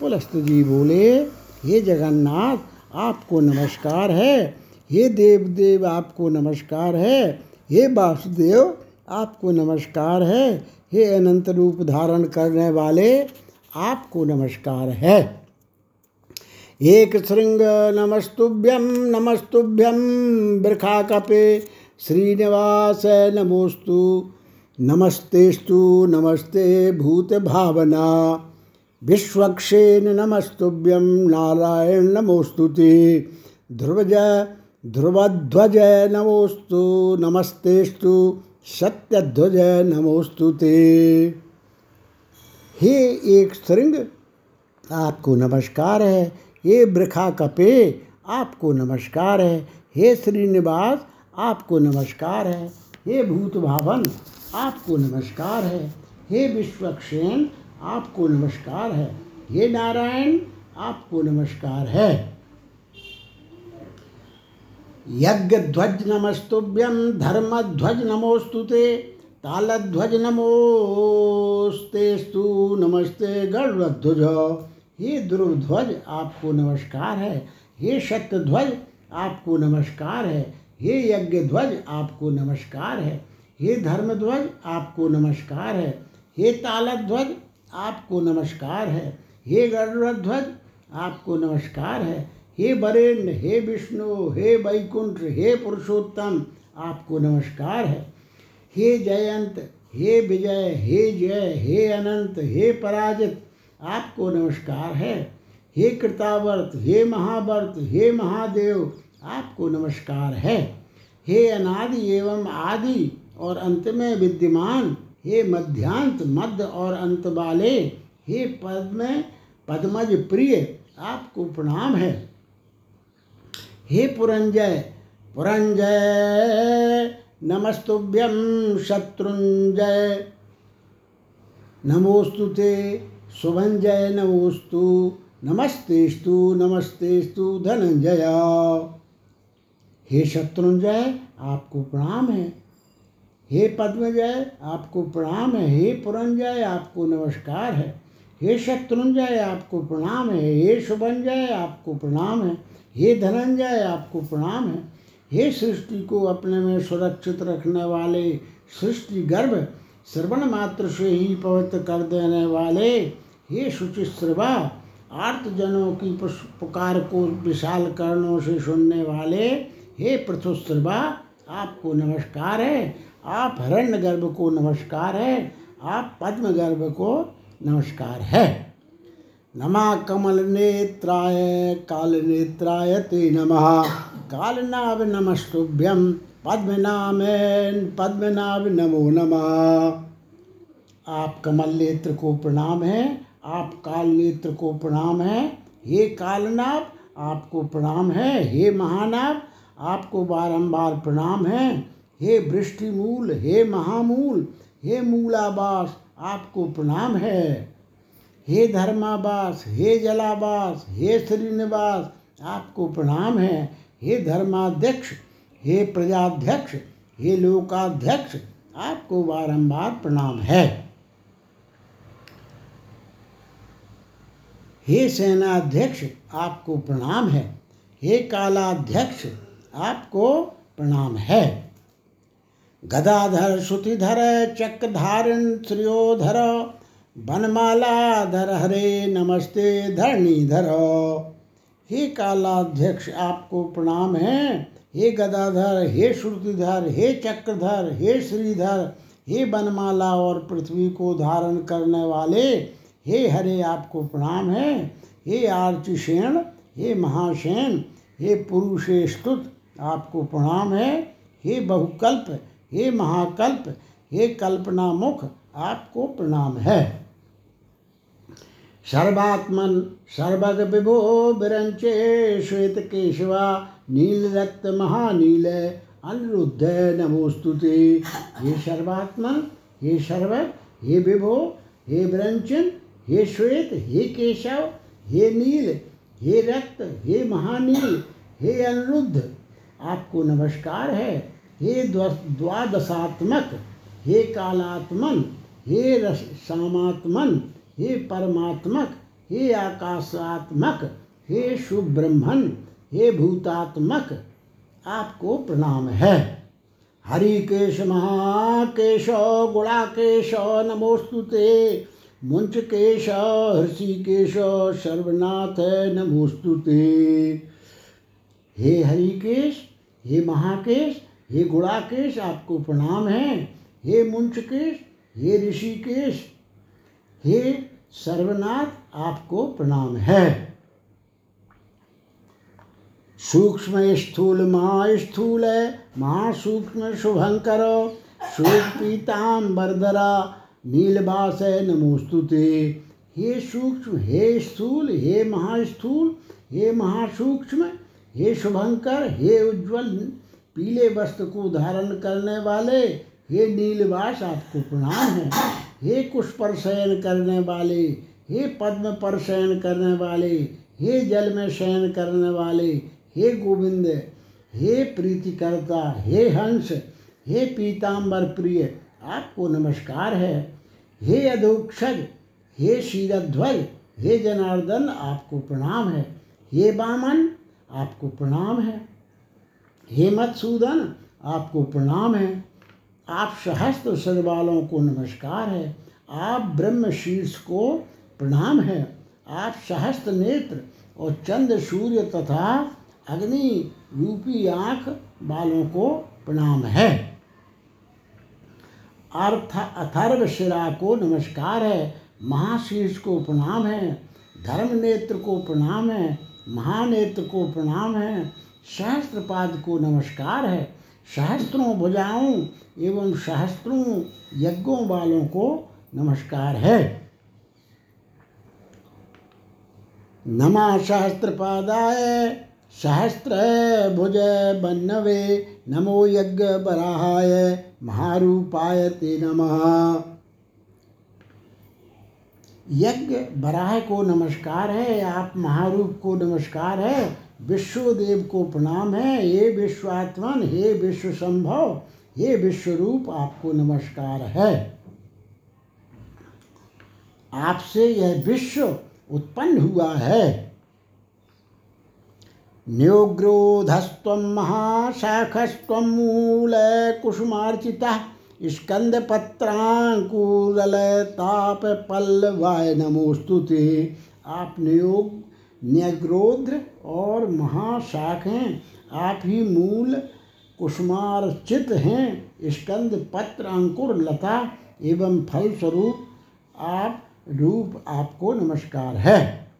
पुलस्त जी बोले, हे जगन्नाथ, आपको नमस्कार है। हे देव देव आपको नमस्कार है। हे वासुदेव, आपको नमस्कार है। हे अनंत रूप धारण करने वाले, आपको नमस्कार है। एक श्रृंग नमस्तुभ्यम नमस्तुभ्यम वृखा कपे श्रीनिवास नमोस्तु नमस्तेस्तु नमस्ते भूत भावना। विश्वक्षेन नमस्तुभ्यम नारायण नमोस्तुते ध्रुवज ध्रुवध्वज नमोस्तु नमस्तेस्तु सत्यध्वज नमोस्तु ते। हे एक श्रृंग, आपको नमस्कार है। हे वृखा कपे, आपको नमस्कार है। हे श्रीनिवास, आपको नमस्कार है। हे भूत भावन, आपको नमस्कार है। हे विश्वक्षेन, आपको नमस्कार है। हे नारायण, आपको नमस्कार है। यज्ञध्वज नमस्तुभ्यम धर्मध्वज नमोस्तु ते तालध्वज नमोस्तेस्तु नमस्ते गरुड़ध्वज। हे ध्रुवध्वज आपको नमस्कार है। हे सत्यध्वज आपको नमस्कार है। हे यज्ञध्वज, आपको नमस्कार है। हे धर्मध्वज, आपको नमस्कार है। हे तालध्वज, आपको नमस्कार है। हे गरुड़ध्वज, आपको नमस्कार है। हे वरेण्य हे विष्णु, हे वैकुंठ, हे पुरुषोत्तम, आपको नमस्कार है। हे जयंत, हे विजय, हे जय, हे अनंत, हे पराजित, आपको नमस्कार है। हे कृतावर्त, हे महावर्त, हे महादेव, आपको नमस्कार है। हे अनादि एवं आदि और अंत में विद्यमान, हे मध्यांत मध्य और अंत वाले, हे पद्म, पद्मज प्रिय, आपको प्रणाम है। हे पुरंजय पुरंजय नमस्तुभ्यम शत्रुंजय। नमोस्तु ते शुभंजय नमोस्तु नमस्तेस्तु नमस्तेस्तु धनंजय। हे शत्रुंजय, आपको प्रणाम है। हे पद्मजय, आपको प्रणाम है। हे पुरंजय, आपको नमस्कार है। हे शत्रुंजय, आपको प्रणाम है। हे शुभंजय आपको प्रणाम है। हे धनंजय, आपको प्रणाम है। हे सृष्टि को अपने में सुरक्षित रखने वाले सृष्टि गर्भ, श्रवण मात्र से ही पवित्र कर देने वाले। हे शुचि शुचिश्रवा आर्तजनों की पुकार को विशाल कर्णों से सुनने वाले। हे पृथुश्रवा आपको नमस्कार है। आप हिरण्य गर्भ को नमस्कार है। आप पद्म गर्भ को नमस्कार है। नमा कमल नेत्राय काल नेत्राय ते नमः। कालनाभ नमस्तुभ्यम पद्मनाभन पद्मनाभ नमो। नमः आप कमल नेत्र को प्रणाम है, आप काल नेत्र को प्रणाम है। हे कालनाभ, आपको प्रणाम है। हे महानाभ, आपको बारंबार प्रणाम है। हे वृष्टि मूल हे महामूल, हे मूलावास आपको प्रणाम है। हे धर्मावास हे जलावास हे श्रीनिवास, आपको प्रणाम है। हे धर्माध्यक्ष, हे प्रजाध्यक्ष, हे लोकाध्यक्ष, आपको बारंबार प्रणाम है। हे सेनाध्यक्ष, आपको प्रणाम है। हे कालाध्यक्ष, आपको प्रणाम है। गदाधर श्रुतिधर चक्रधारण श्रियोधर बनमालाधर हरे, नमस्ते धरणीधर। हे कालाध्यक्ष, आपको प्रणाम है। हे गदाधर, हे श्रुतिधर, हे चक्रधर, हे श्रीधर, हे बनमाला और पृथ्वी को धारण करने वाले, हे हरे, आपको प्रणाम है। हे आर्चिशेण हे महाशेन, हे पुरुषे स्तुत आपको प्रणाम है। हे बहुकल्प, हे महाकल्प, हे कल्पना मुख आपको प्रणाम है। सर्वात्मन सर्वग विभो विरंचे श्वेत केशवा, नील रक्त महानील, अनिरुद्ध नमोस्तुते हे सर्वात्मन हे सर्व हे विभो, हे विरंचन हे श्वेत, हे केशव, हे नील, हे रक्त, हे महानील, हे अनिरुद्ध, आपको नमस्कार है। हे द्वादशात्मक, हे कालात्मन, हे रस, सामात्मन हे परमात्मक, हे आकाशात्मक, हे सुब्रह्मण, हे भूतात्मक, आपको प्रणाम है। हरिकेश महाकेश, गुणाकेश नमोस्तुते मुंचकेश हृषिकेश सर्वनाथ नमोस्तुते हे हरिकेश हे महाकेश, हे गुणाकेश, आपको प्रणाम है। हे मुंचकेश हे ऋषिकेश हे सर्वनाथ आपको प्रणाम है। सूक्ष्म स्थूल महास्थूल महासूक्ष्म शुभंकर श्वेत पीताम्बरधरा नीलबास नमोस्तुते हे सूक्ष्म, हे स्थूल, हे महास्थूल, हे महासूक्ष्म, हे शुभंकर, हे उज्जवल, पीले वस्त्र को धारण करने वाले, हे नीलवास आपको प्रणाम है। हे कुश पर शयन करने वाले, हे पद्म पर शयन करने वाले, हे जल में शयन करने वाले, हे गोविंद, हे प्रीतिकर्ता, हे हंस, हे पीताम्बर प्रिय, आपको नमस्कार है। हे अधोक्षज हे शीरध्वज, हे जनार्दन, आपको प्रणाम है। हे बामन, आपको प्रणाम है। हे मत्सूदन, आपको प्रणाम है। आप सहस्त्र सद वालों को नमस्कार है। आप ब्रह्म शीर्ष को प्रणाम है। आप सहस्त्र नेत्र और चंद्र सूर्य तथा अग्नि रूपी आँख वालों को प्रणाम है। अर्थ अथर्व शिरा को नमस्कार है। महाशीर्ष को प्रणाम है। धर्म नेत्र को प्रणाम है। महानेत्र को प्रणाम है। सहस्त्रपाद को नमस्कार है। सहस्त्रों भुजाओं एवं सहस्त्रों यज्ञों वालों को नमस्कार है। नमा सहस्त्रपादाय सहस्त्र भुज बन्नवे नमो यज्ञ बराहाय महारूपाय ते नमः। यज्ञ बराह को नमस्कार है, आप महारूप को नमस्कार है विश्वदेव को प्रणाम है हे विश्वात्मन, हे विश्व संभव हे विश्वरूप आपको नमस्कार है। आपसे यह विश्व उत्पन्न हुआ है। न्योग्रोधस्व महाशाखस्व मूल कुसुमार्चिता स्कंद पत्रांकुल ताप पल्लवाय नमोस्तुते आप न्योग न्यग्रोध्र और महाशाख हैं। आप ही मूल कुसुमार्चित हैं। स्कंद, पत्र, अंकुर, लता एवं फल स्वरूप आप रूप आपको नमस्कार है।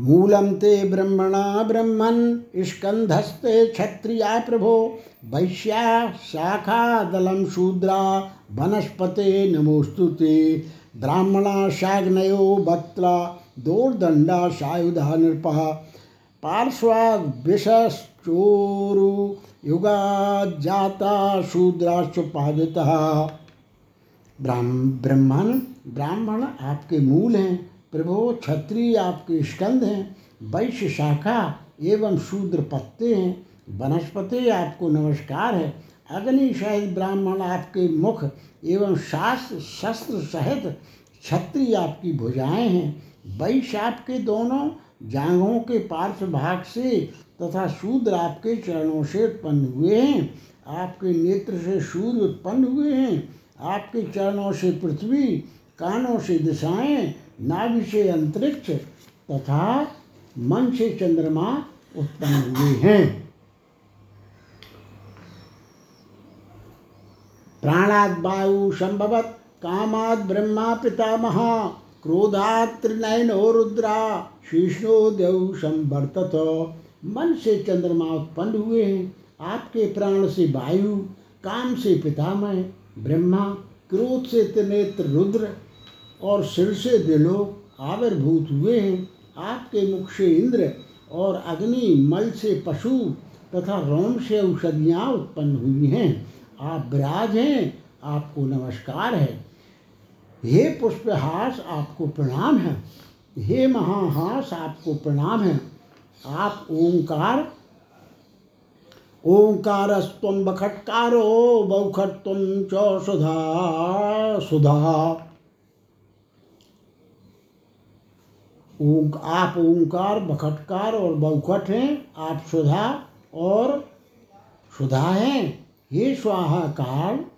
मूलम ते ब्रह्मणा ब्रह्मन्, स्कंधस्ते क्षत्रिया प्रभो, वैश्या शाखा दलम शूद्रा, वनस्पते नमोस्तुते ब्राह्मणा शाग्नयो भक्त्रा दोर्दंडा सायुधा नृपा पार्श्वा विषश्चोरु युगा जाता शूद्राश्चुपादितः ब्राह्मण ब्राह्मण आपके मूल हैं, प्रभो क्षत्रिय आपके स्कंद हैं, वैश्य शाखा एवं शूद्र पत्ते हैं, वनस्पति आपको नमस्कार है, अग्नि सहित ब्राह्मण आपके मुख एवं शास्त्र शस्त्र सहित क्षत्रिय आपकी भुजाएँ हैं वैश्य के दोनों जांघों के पार्श्व भाग से तथा शूद्र आपके चरणों से उत्पन्न हुए हैं। आपके नेत्र से सूर्य उत्पन्न हुए हैं। आपके चरणों से पृथ्वी, कानों से दिशाएँ, नाभि से अंतरिक्ष तथा मन से चंद्रमा उत्पन्न हुए हैं। प्राणाद वायु संभवत, कामाद ब्रह्मा पितामह। क्रोधात त्रिनयनो रुद्रा शीर्षो देव संवर्तत मन से चंद्रमा उत्पन्न हुए हैं। आपके प्राण से वायु, काम से पितामह, ब्रह्मा, क्रोध से त्रिनेत्र रुद्र और सिर से दिलोक आविर्भूत हुए हैं। आपके मुख से इंद्र और अग्नि, मल से पशु तथा रोम से औषधियाँ उत्पन्न हुई हैं। आप विराज हैं, आपको नमस्कार है। हे पुष्पहास, आपको प्रणाम है। हे महाहास, आपको प्रणाम है। आप ओंकार ओंकारस्व बखटकारो बौखट्व च सुधा सुधा। आप ओंकार, बखटकार और बहुखट हैं, आप सुधा और सुधा हैं। हे स्वाहाकार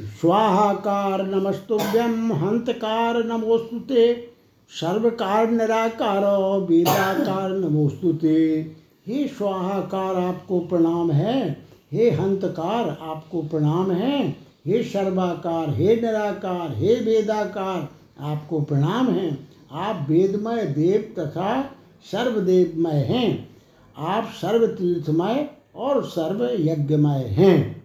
स्वाहाकार नमस्तुभ्यम हंतकार नमोस्तुते सर्वकार निराकार वेदाकार नमोस्तुते हे स्वाहाकार, आपको प्रणाम है। हे हंतकार आपको प्रणाम है। हे सर्वाकार, हे निराकार, हे वेदाकार, आपको प्रणाम है। आप वेदमय देव तथा सर्वदेवमय हैं। आप सर्व तीर्थमय और सर्व यज्ञमय हैं।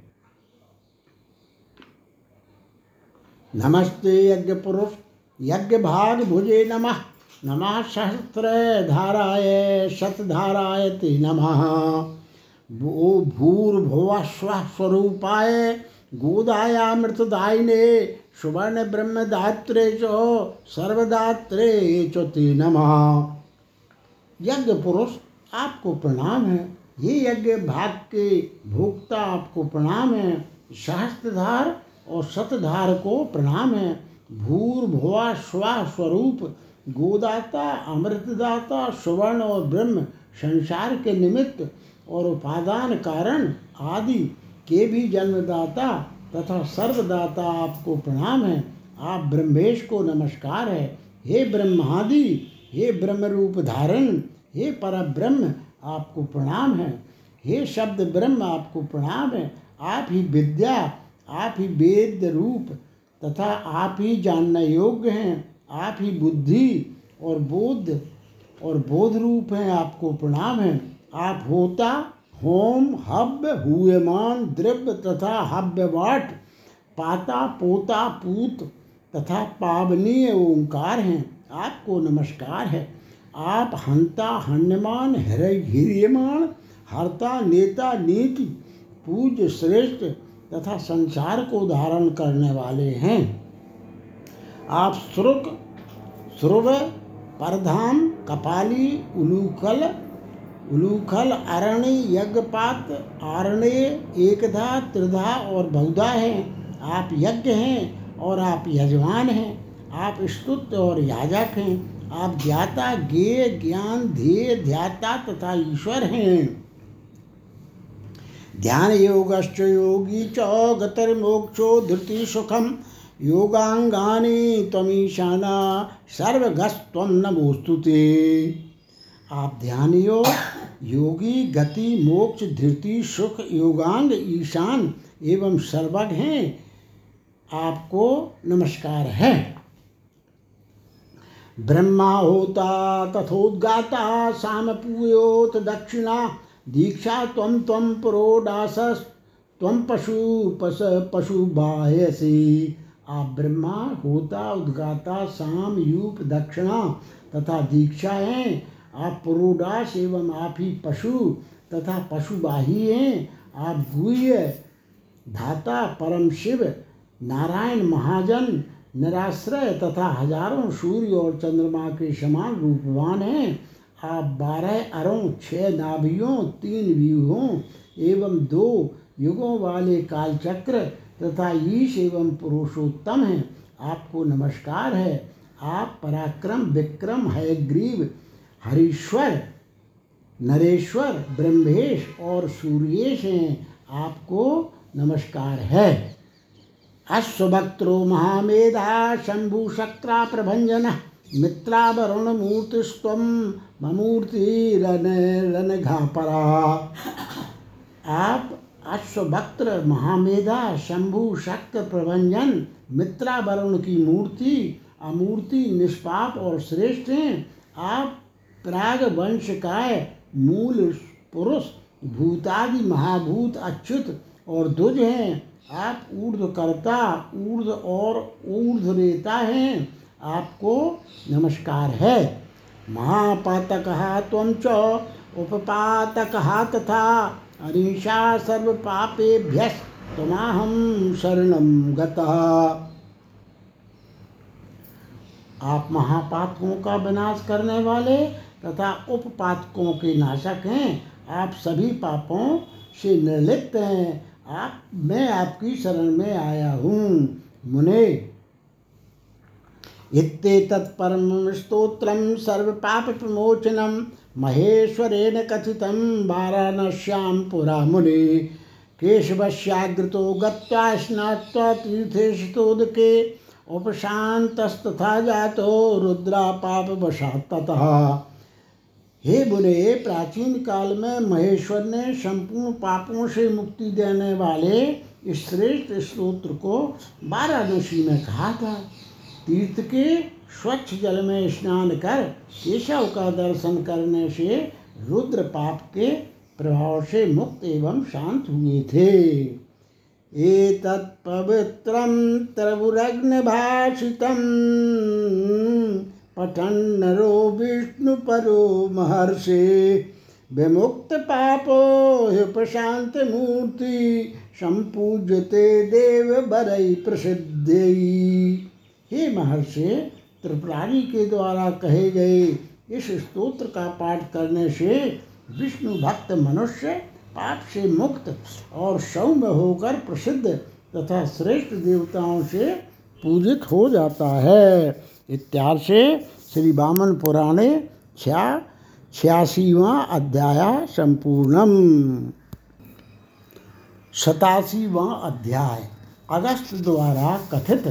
नमस्ते यज्ञ पुरुष यज्ञ भाग भुजे नमः। नमः सहस्त्र धाराय, शतधाराय ते नम। नमः भूर्भुवस्व स्वरूपाय गोदायामृतदायिने सुवर्ण ब्रह्मदात्रे चो, सर्वदात्रे चो ते नमः। यज्ञ पुरुष आपको प्रणाम है। ये यज्ञ भाग के भोक्ता आपको प्रणाम है। सहस्त्रधार और सतधार को प्रणाम है। भूर भुआ स्वा स्वरूप, गोदाता, अमृतदाता सुवर्ण और ब्रह्म, संसार के निमित्त और उपादान कारण आदि के भी जन्मदाता तथा सर्वदाता आपको प्रणाम है। आप ब्रह्मेश को नमस्कार है। हे ब्रह्मादि, हे ब्रह्म रूप धारण, हे पर ब्रह्म आपको प्रणाम है। हे शब्द ब्रह्म आपको प्रणाम है। आप ही विद्या आप ही वेद रूप तथा आप ही जानना योग्य हैं, आप ही बुद्धि और बोध और बोध रूप हैं, आपको प्रणाम है। आप होता, होम, हव्य हुएमान द्रव्य तथा हव्यवाट पाता, पोता, पूत तथा पावनीय ओंकार हैं। आपको नमस्कार है। आप हंता, हन्यमान हृदय हिर्यमान, हरता, नेता नीति पूज श्रेष्ठ तथा संसार को धारण करने वाले हैं। आप श्रुक, श्रुव, परधाम, कपाली, उलूखल उलूखल, अरण्य, यज्ञपात, आरण्य, एकधा, त्रिधा और बहुधा हैं। आप यज्ञ हैं और आप यजमान हैं। आप स्तुत और याजक हैं। आप ज्ञाता, ज्ञेय, ज्ञान, ध्येय, ध्याता तथा ईश्वर हैं। ध्यान योगश्च योगी च गतिर्मोक्षो धृति सुखम। योगांगानी तमीशाना सर्वगस्त्वम नमोस्तुते आप ध्यान योग योगी गति, मोक्ष, धृति, सुख, योगांग, ईशान एवं सर्वज्ञ हैं। आपको नमस्कार है। ब्रह्मा होता, तथोद्गाता, साम पूयोत दक्षिणा दीक्षा तम तम पुरोडास तम पशु पस पशु बाह्यसी आप ब्रह्मा, होता, उद्गाता, साम, यूप, दक्षिणा तथा दीक्षा हैं आप पुरोडास एवं आप ही पशु तथा पशुबाही हैं। आप गुह्य धाता, परम शिव, नारायण महाजन, निराश्रय तथा हज़ारों सूर्य और चंद्रमा के समान रूपवान हैं। आप बारह अरों छह नाभियों, तीन व्यूहों एवं दो युगों वाले कालचक्र तथा ईश एवं पुरुषोत्तम हैं। आपको नमस्कार है। आप पराक्रम, विक्रम, हयग्रीव, हरीश्वर, नरेश्वर, ब्रह्मेश और सूर्येश हैं। आपको नमस्कार है। अश्वभक्त्रो महामेधा शंभुशक्रा प्रभंजन मित्रावरुणमूर्तिस्त्वं घापरा आप अश्वभक्त्र महामेधा शंभु शक्र प्रभंजन मित्रावरुण की मूर्ति, अमूर्ति निष्पाप और श्रेष्ठ हैं। आप प्राग वंश काय मूल पुरुष, भूतादि महाभूत अच्युत और दुज हैं। आप ऊर्ध्वकर्ता ऊर्ध और ऊर्ध्वरेता हैं। आपको नमस्कार है। महापातक त्वं च उपपातक तथा अनिशा सर्व पापेभ्य तमाहम शरणम गतः। आप महापातकों का विनाश करने वाले तथा उपपातकों के नाशक हैं। आप सभी पापों से निर्लिप्त हैं। आप, मैं आपकी शरण में आया हूँ। मुने इत्येतत्परं स्तोत्रं सर्वपापप्रमोचनं महेश्वरेण कथितं वाराणस्यां पुरा मुने केशवस्याग्रतो गत्वा स्नात्वा तीर्थेशतोदके उपशान्तस्तथा जातो रुद्रापापवशात् ततः हे बुरे प्राचीन काल में महेश्वर ने संपूर्ण पापों से मुक्ति देने वाले इस श्रेष्ठ स्त्रोत्र को वाराणसी में कहा था। तीर्थ के स्वच्छ जल में स्नान कर, केशव का दर्शन करने से रुद्र पाप के प्रभाव से मुक्त एवं शांत हुए थे। एतत्पवित्रं त्रिभुरग्नभाषितं पठन् नरो विष्णुपरो महर्षि। विमुक्तपापो ह्युपशान्तमूर्ति सम्पूज्यते देवबरै प्रसिद्धै। हे महर्षि, त्रिपुरारी के द्वारा कहे गए इस स्तोत्र का पाठ करने से विष्णु भक्त मनुष्य पाप से मुक्त और सौम्य होकर प्रसिद्ध तथा श्रेष्ठ देवताओं से पूजित हो जाता है। इत्यादि से श्री वामन पुराणे छ्या, छियासीवा अध्याय संपूर्णम। सतासीवा अध्याय, अगस्त द्वारा कथित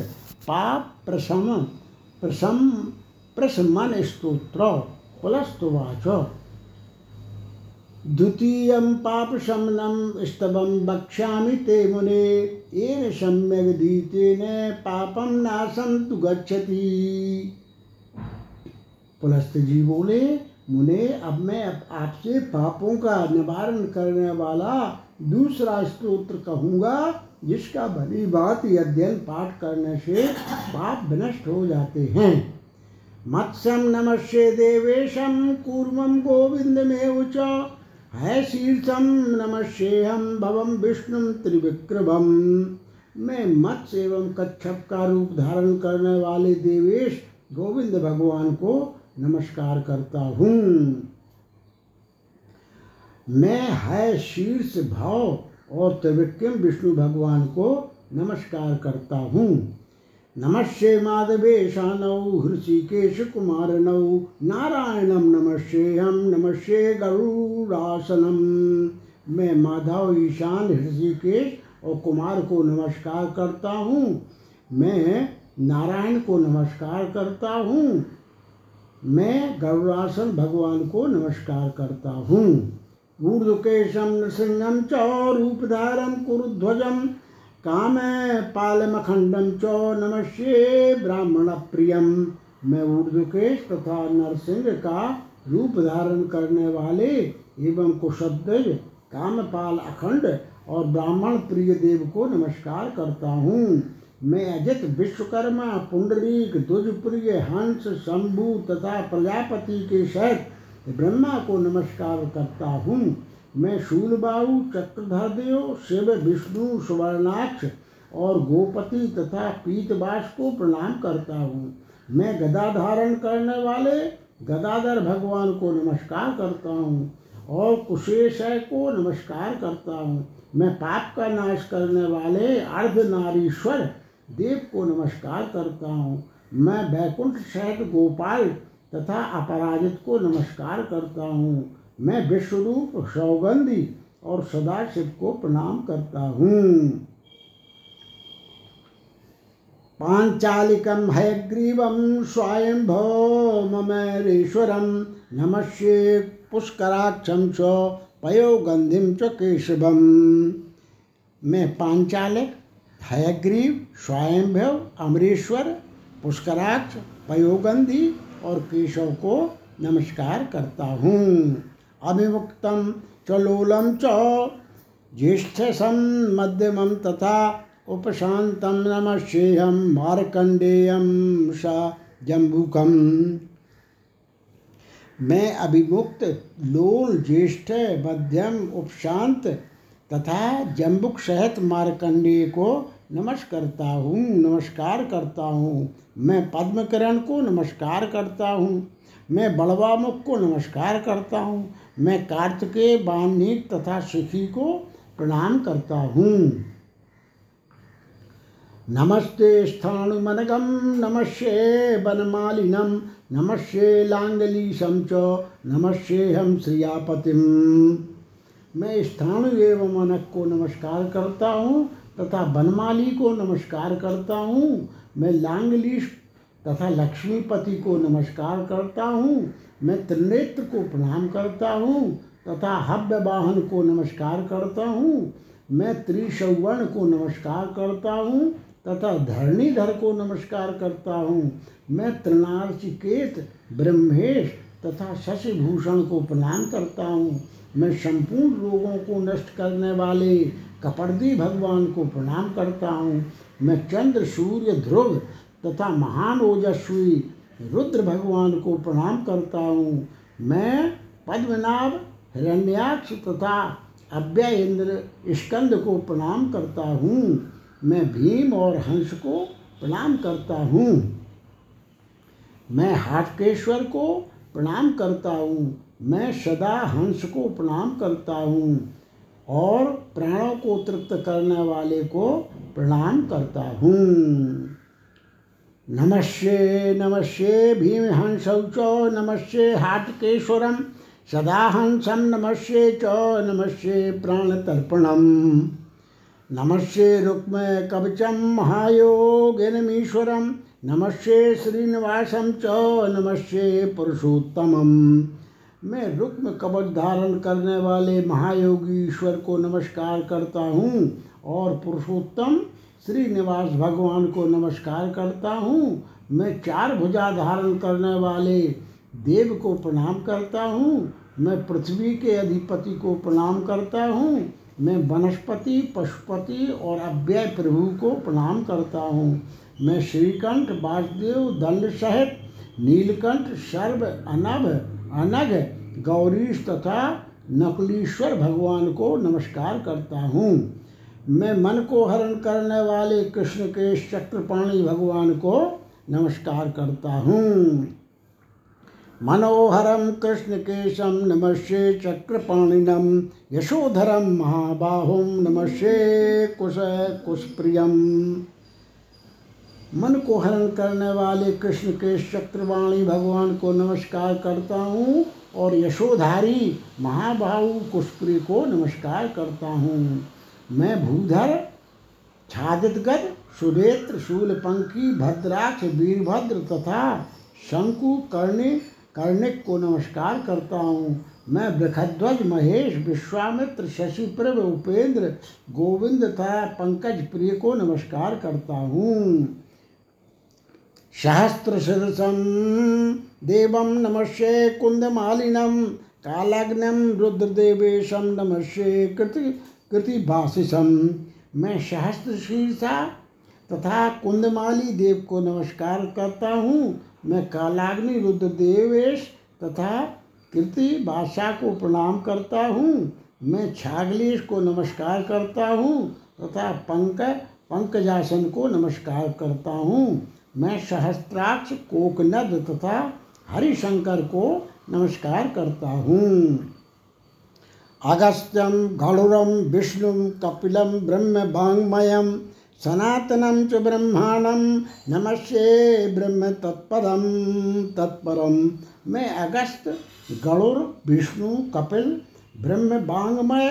पाप प्रशम प्रशम प्रसमन स्तोत्र पुलस्तुवाच द्वितीयं पापशमनं स्तवं वक्ष्यामि ते मुने, येन सम्यग्धीतेन पापं नाशं तु गच्छति। पुलस्त जी बोले, मुने, अब मैं आपसे पापों का निवारण करने वाला दूसरा स्तोत्र कहूँगा जिसका भली बात अध्ययन पाठ करने से पाप विनष्ट हो जाते हैं। मत्स्यम नमस्ये देवेशम कूर्मम गोविंद में उच है शीर्षम नमस्येहम, भवम विष्णु त्रिविक्रमम। मैं मत्स्य एवं कच्छप का रूप धारण करने वाले देवेश गोविंद भगवान को नमस्कार करता हूँ। मैं है शीर्ष भाव और त्रिविक्रम विष्णु भगवान को नमस्कार करता हूँ। नमस्ये माधवेशानौ हृषिकेश नारायणम नमस्येहम नमस्ये गरुड़ासनम। मैं माधव ईशान ऋषिकेश और कुमार को नमस्कार करता हूँ। मैं नारायण को नमस्कार करता हूँ। मैं गरुड़ासन भगवान को नमस्कार करता हूँ। ऊर्धकेशम नृसिंहम च रूपधारम कुरुध्वजम काम पालमखंडम च ब्राह्मण प्रियम मैं ऊर्धकेश तथा नरसिंह का रूप धारण करने वाले एवं कुशध्वज कामपाल अखंड और ब्राह्मण प्रिय देव को नमस्कार करता हूँ। मैं अजित विश्वकर्मा, पुंडरीक, द्विजप्रिय हंस, शंभु तथा प्रजापति के सहित ब्रह्मा को नमस्कार करता हूँ। मैं शूलबाहु चक्रधरदेव, शिव, विष्णु, सुवर्णाक्ष और गोपति तथा पीतवास को प्रणाम करता हूँ। मैं गदा धारण करने वाले गदाधर भगवान को नमस्कार करता हूँ और कुशेशय को नमस्कार करता हूँ। मैं पाप का नाश करने वाले अर्धनारीश्वर देव को नमस्कार करता हूँ। मैं बैकुंठ सहित गोपाल तथा अपराजित को नमस्कार करता हूँ। मैं विश्वरूप सौगंधी और सदाशिव को प्रणाम करता हूँ। पांचालिकम स्वयं भौमरेश्वरम नमस्ये पुष्कराक्षम च पयोगंधिम च केशवम। मैं पांचालिक, हयग्रीव स्वयंभव अमरेश्वर, पुष्कराक्ष पयोगंधी और केशव को नमस्कार करता हूँ। अभिमुक्तम चलोलम च। ज्येष्ठसम मध्यमम तथा उपशांतम नमस्ेयम मार्कंडेयम स जम्बुकम। मैं अभिमुक्त, लोल, ज्येष्ठ, मध्यम उपशांत तथा जम्बुक सहित मार्कंडेय को नमस्कार करता हूँ, नमस्कार करता हूँ। मैं पद्मकरण को नमस्कार करता हूँ। मैं बड़वामुख को नमस्कार करता हूँ। मैं कार्तिकेय बानिक तथा शिखी को प्रणाम करता हूँ। नमस्ते स्थाणुमनगम नमस्ये वनमालिनम नमस्ये लांगलीशम च नमस्ये हम श्रियापतिम। मैं स्थाणु एवं मनक को नमस्कार करता हूँ। तथा बनमाली को नमस्कार करता हूँ। मैं लांगलीश तथा लक्ष्मीपति को नमस्कार करता हूँ। मैं त्रिनेत्र को प्रणाम करता हूँ तथा हव्य वाहन को नमस्कार करता हूँ। मैं त्रिशवर्ण को नमस्कार करता हूँ तथा धरणीधर को नमस्कार करता हूँ। मैं त्रिनार्चिकेत ब्रह्मेश तथा शशिभूषण को प्रणाम करता हूँ। मैं संपूर्ण रोगों को नष्ट करने वाले कपर्दी भगवान को प्रणाम करता हूँ। मैं चंद्र, सूर्य, ध्रुव तथा महान ओजस्वी रुद्र भगवान को प्रणाम करता हूँ। मैं पद्मनाभ, हिरण्याक्ष तथा अव्यय इंद्र स्कंद को प्रणाम करता हूँ। मैं भीम और हंस को प्रणाम करता हूँ। मैं हाटकेश्वर को प्रणाम करता हूँ। मैं सदा हंस को प्रणाम करता हूँ। और प्राणों को तृप्त करने वाले को प्रणाम करता हूँ। नमस्ये नमस्ये भीमहंसौ च नमस्ये हाटकेश्वरम सदा हंसम नमस्ये च नमस्ये प्राणतर्पणम। नमस्ये रुक्म कवचम महायोगिनमीश्वरम, नमस्ते श्रीनिवासम च, नमस्ते पुरुषोत्तमम। मैं रुक्म कवच धारण करने वाले महायोगी ईश्वर को नमस्कार करता हूँ और पुरुषोत्तम श्रीनिवास भगवान को नमस्कार करता हूँ। मैं चार भुजा धारण करने वाले देव को प्रणाम करता हूँ। मैं पृथ्वी के अधिपति को प्रणाम करता हूँ। मैं वनस्पति, पशुपति और अव्यय प्रभु को प्रणाम करता हूँ। मैं श्रीकंठ, वासुदेव, दंड सहित नीलकंठ, सर्व अनभ अनग गौरीश तथा नकलीश्वर भगवान को नमस्कार करता हूँ। मैं मन को हरण करने वाले कृष्ण के चक्रपाणी भगवान को नमस्कार करता हूँ। मनोहरम कृष्ण केशम नमस्े चक्रपाणिनम यशोधरम महाबाहुम नमस्े कुश कुशप्रियम मन को हरण करने वाले कृष्ण के चक्रवाणी भगवान को नमस्कार करता हूँ और यशोधारी महाबाहु कुशप्री को नमस्कार करता हूँ। मैं भूधर छादितगत सुरेत्र शूलपंखी, भद्राक्ष, वीरभद्र तथा शंकु, कर्णि, कर्णिक को नमस्कार करता हूँ। मैं बृखध्वज महेश, विश्वामित्र, शशिप्रभ, उपेंद्र, गोविंद तथा पंकज प्रिय को नमस्कार करता हूँ। सहस्रशिरसं देवं नमस्ये कुन्दमालिनं कालाग्नं रुद्रदेवेशं नमस्ये कृति कृतिभाषिषम मैं सहस्त्र शीर्षा तथा कुंदमाली देव को नमस्कार करता हूँ। मैं कालाग्नि रुद्रदेवेश तथा कृति भाषा को प्रणाम करता हूँ। मैं छागलेश को नमस्कार करता हूँ तथा पंक पंकजासन को नमस्कार करता हूँ। मैं सहस्त्राक्ष कोकनद तथा हरिशंकर को नमस्कार करता हूँ। अगस्त्यम घड़ुरम विष्णु कपिलम ब्रह्म वांगमयम सनातनम च ब्रह्मांडम नमस्ते ब्रह्म तत्परम तत्परम मैं अगस्त गरुड़ विष्णु, कपिल ब्रह्म वांगमय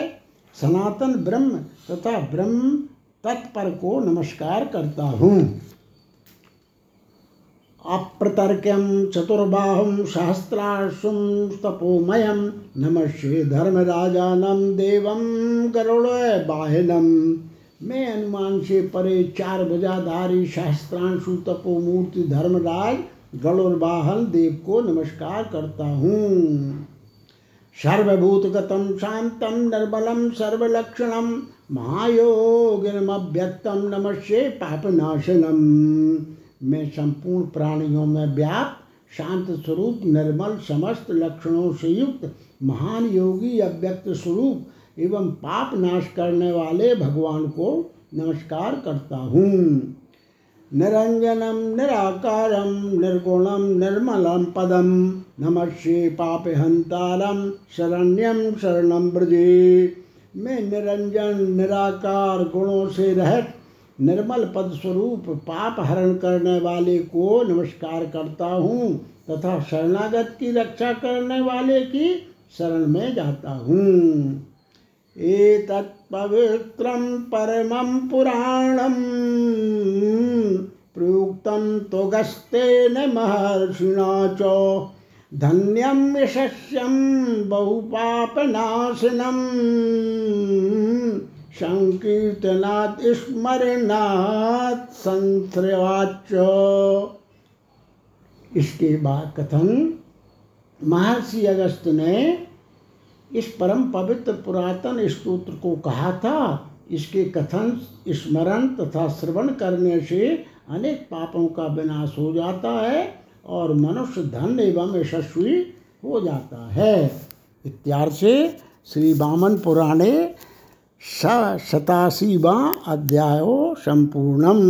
सनातन ब्रह्म तथा ब्रह्म तत्पर को नमस्कार करता हूँ। अप्रतर्क्यं चतुर्बाहुं सहस्रांशुं तपोमयं। नमस्ये धर्मराजानं देवं गरुड़वाहिनं मैं अनुमान से परे चार बजाधारी सहस्त्रांशु तपोमूर्ति धर्मराज गरुड़वाहन देव को नमस्कार करता हूँ। सर्वभूतगतं शान्तं निर्मलं सर्वलक्षणं महायोगिनमव्यक्तं नमस्ये पापनाशनम्। में संपूर्ण प्राणियों में व्याप्त शांत स्वरूप, निर्मल समस्त लक्षणों से युक्त, महान योगी अव्यक्त स्वरूप एवं पाप नाश करने वाले भगवान को नमस्कार करता हूँ। निरंजनम, निराकारम, निर्गुणम, निर्मलम पदम। नमस्े पापहंतारम, शरण्यम शरणम ब्रजे मैं निरंजन, निराकार गुणों से रहत निर्मल पद स्वरूप पाप हरण करने वाले को नमस्कार करता हूँ तथा शरणागत की रक्षा करने वाले की शरण में जाता हूँ। एतत्पवित्रं परमं पुराणं प्रयुक्तं तुगस्तेन महर्षिणा च। धन्यं यशस्यं बहुपापनाशनम् संकीर्तनात् स्मरणात् इसके बाद कथन महर्षि अगस्त ने इस परम पवित्र पुरातन स्तोत्र को कहा था, इसके कथन, स्मरण तथा श्रवण करने से अनेक पापों का विनाश हो जाता है और मनुष्य धन एवं यशस्वी हो जाता है। इत्यार्थ से श्री वामन पुराणे स शताशीवा अध्यायो सम्पूर्णम्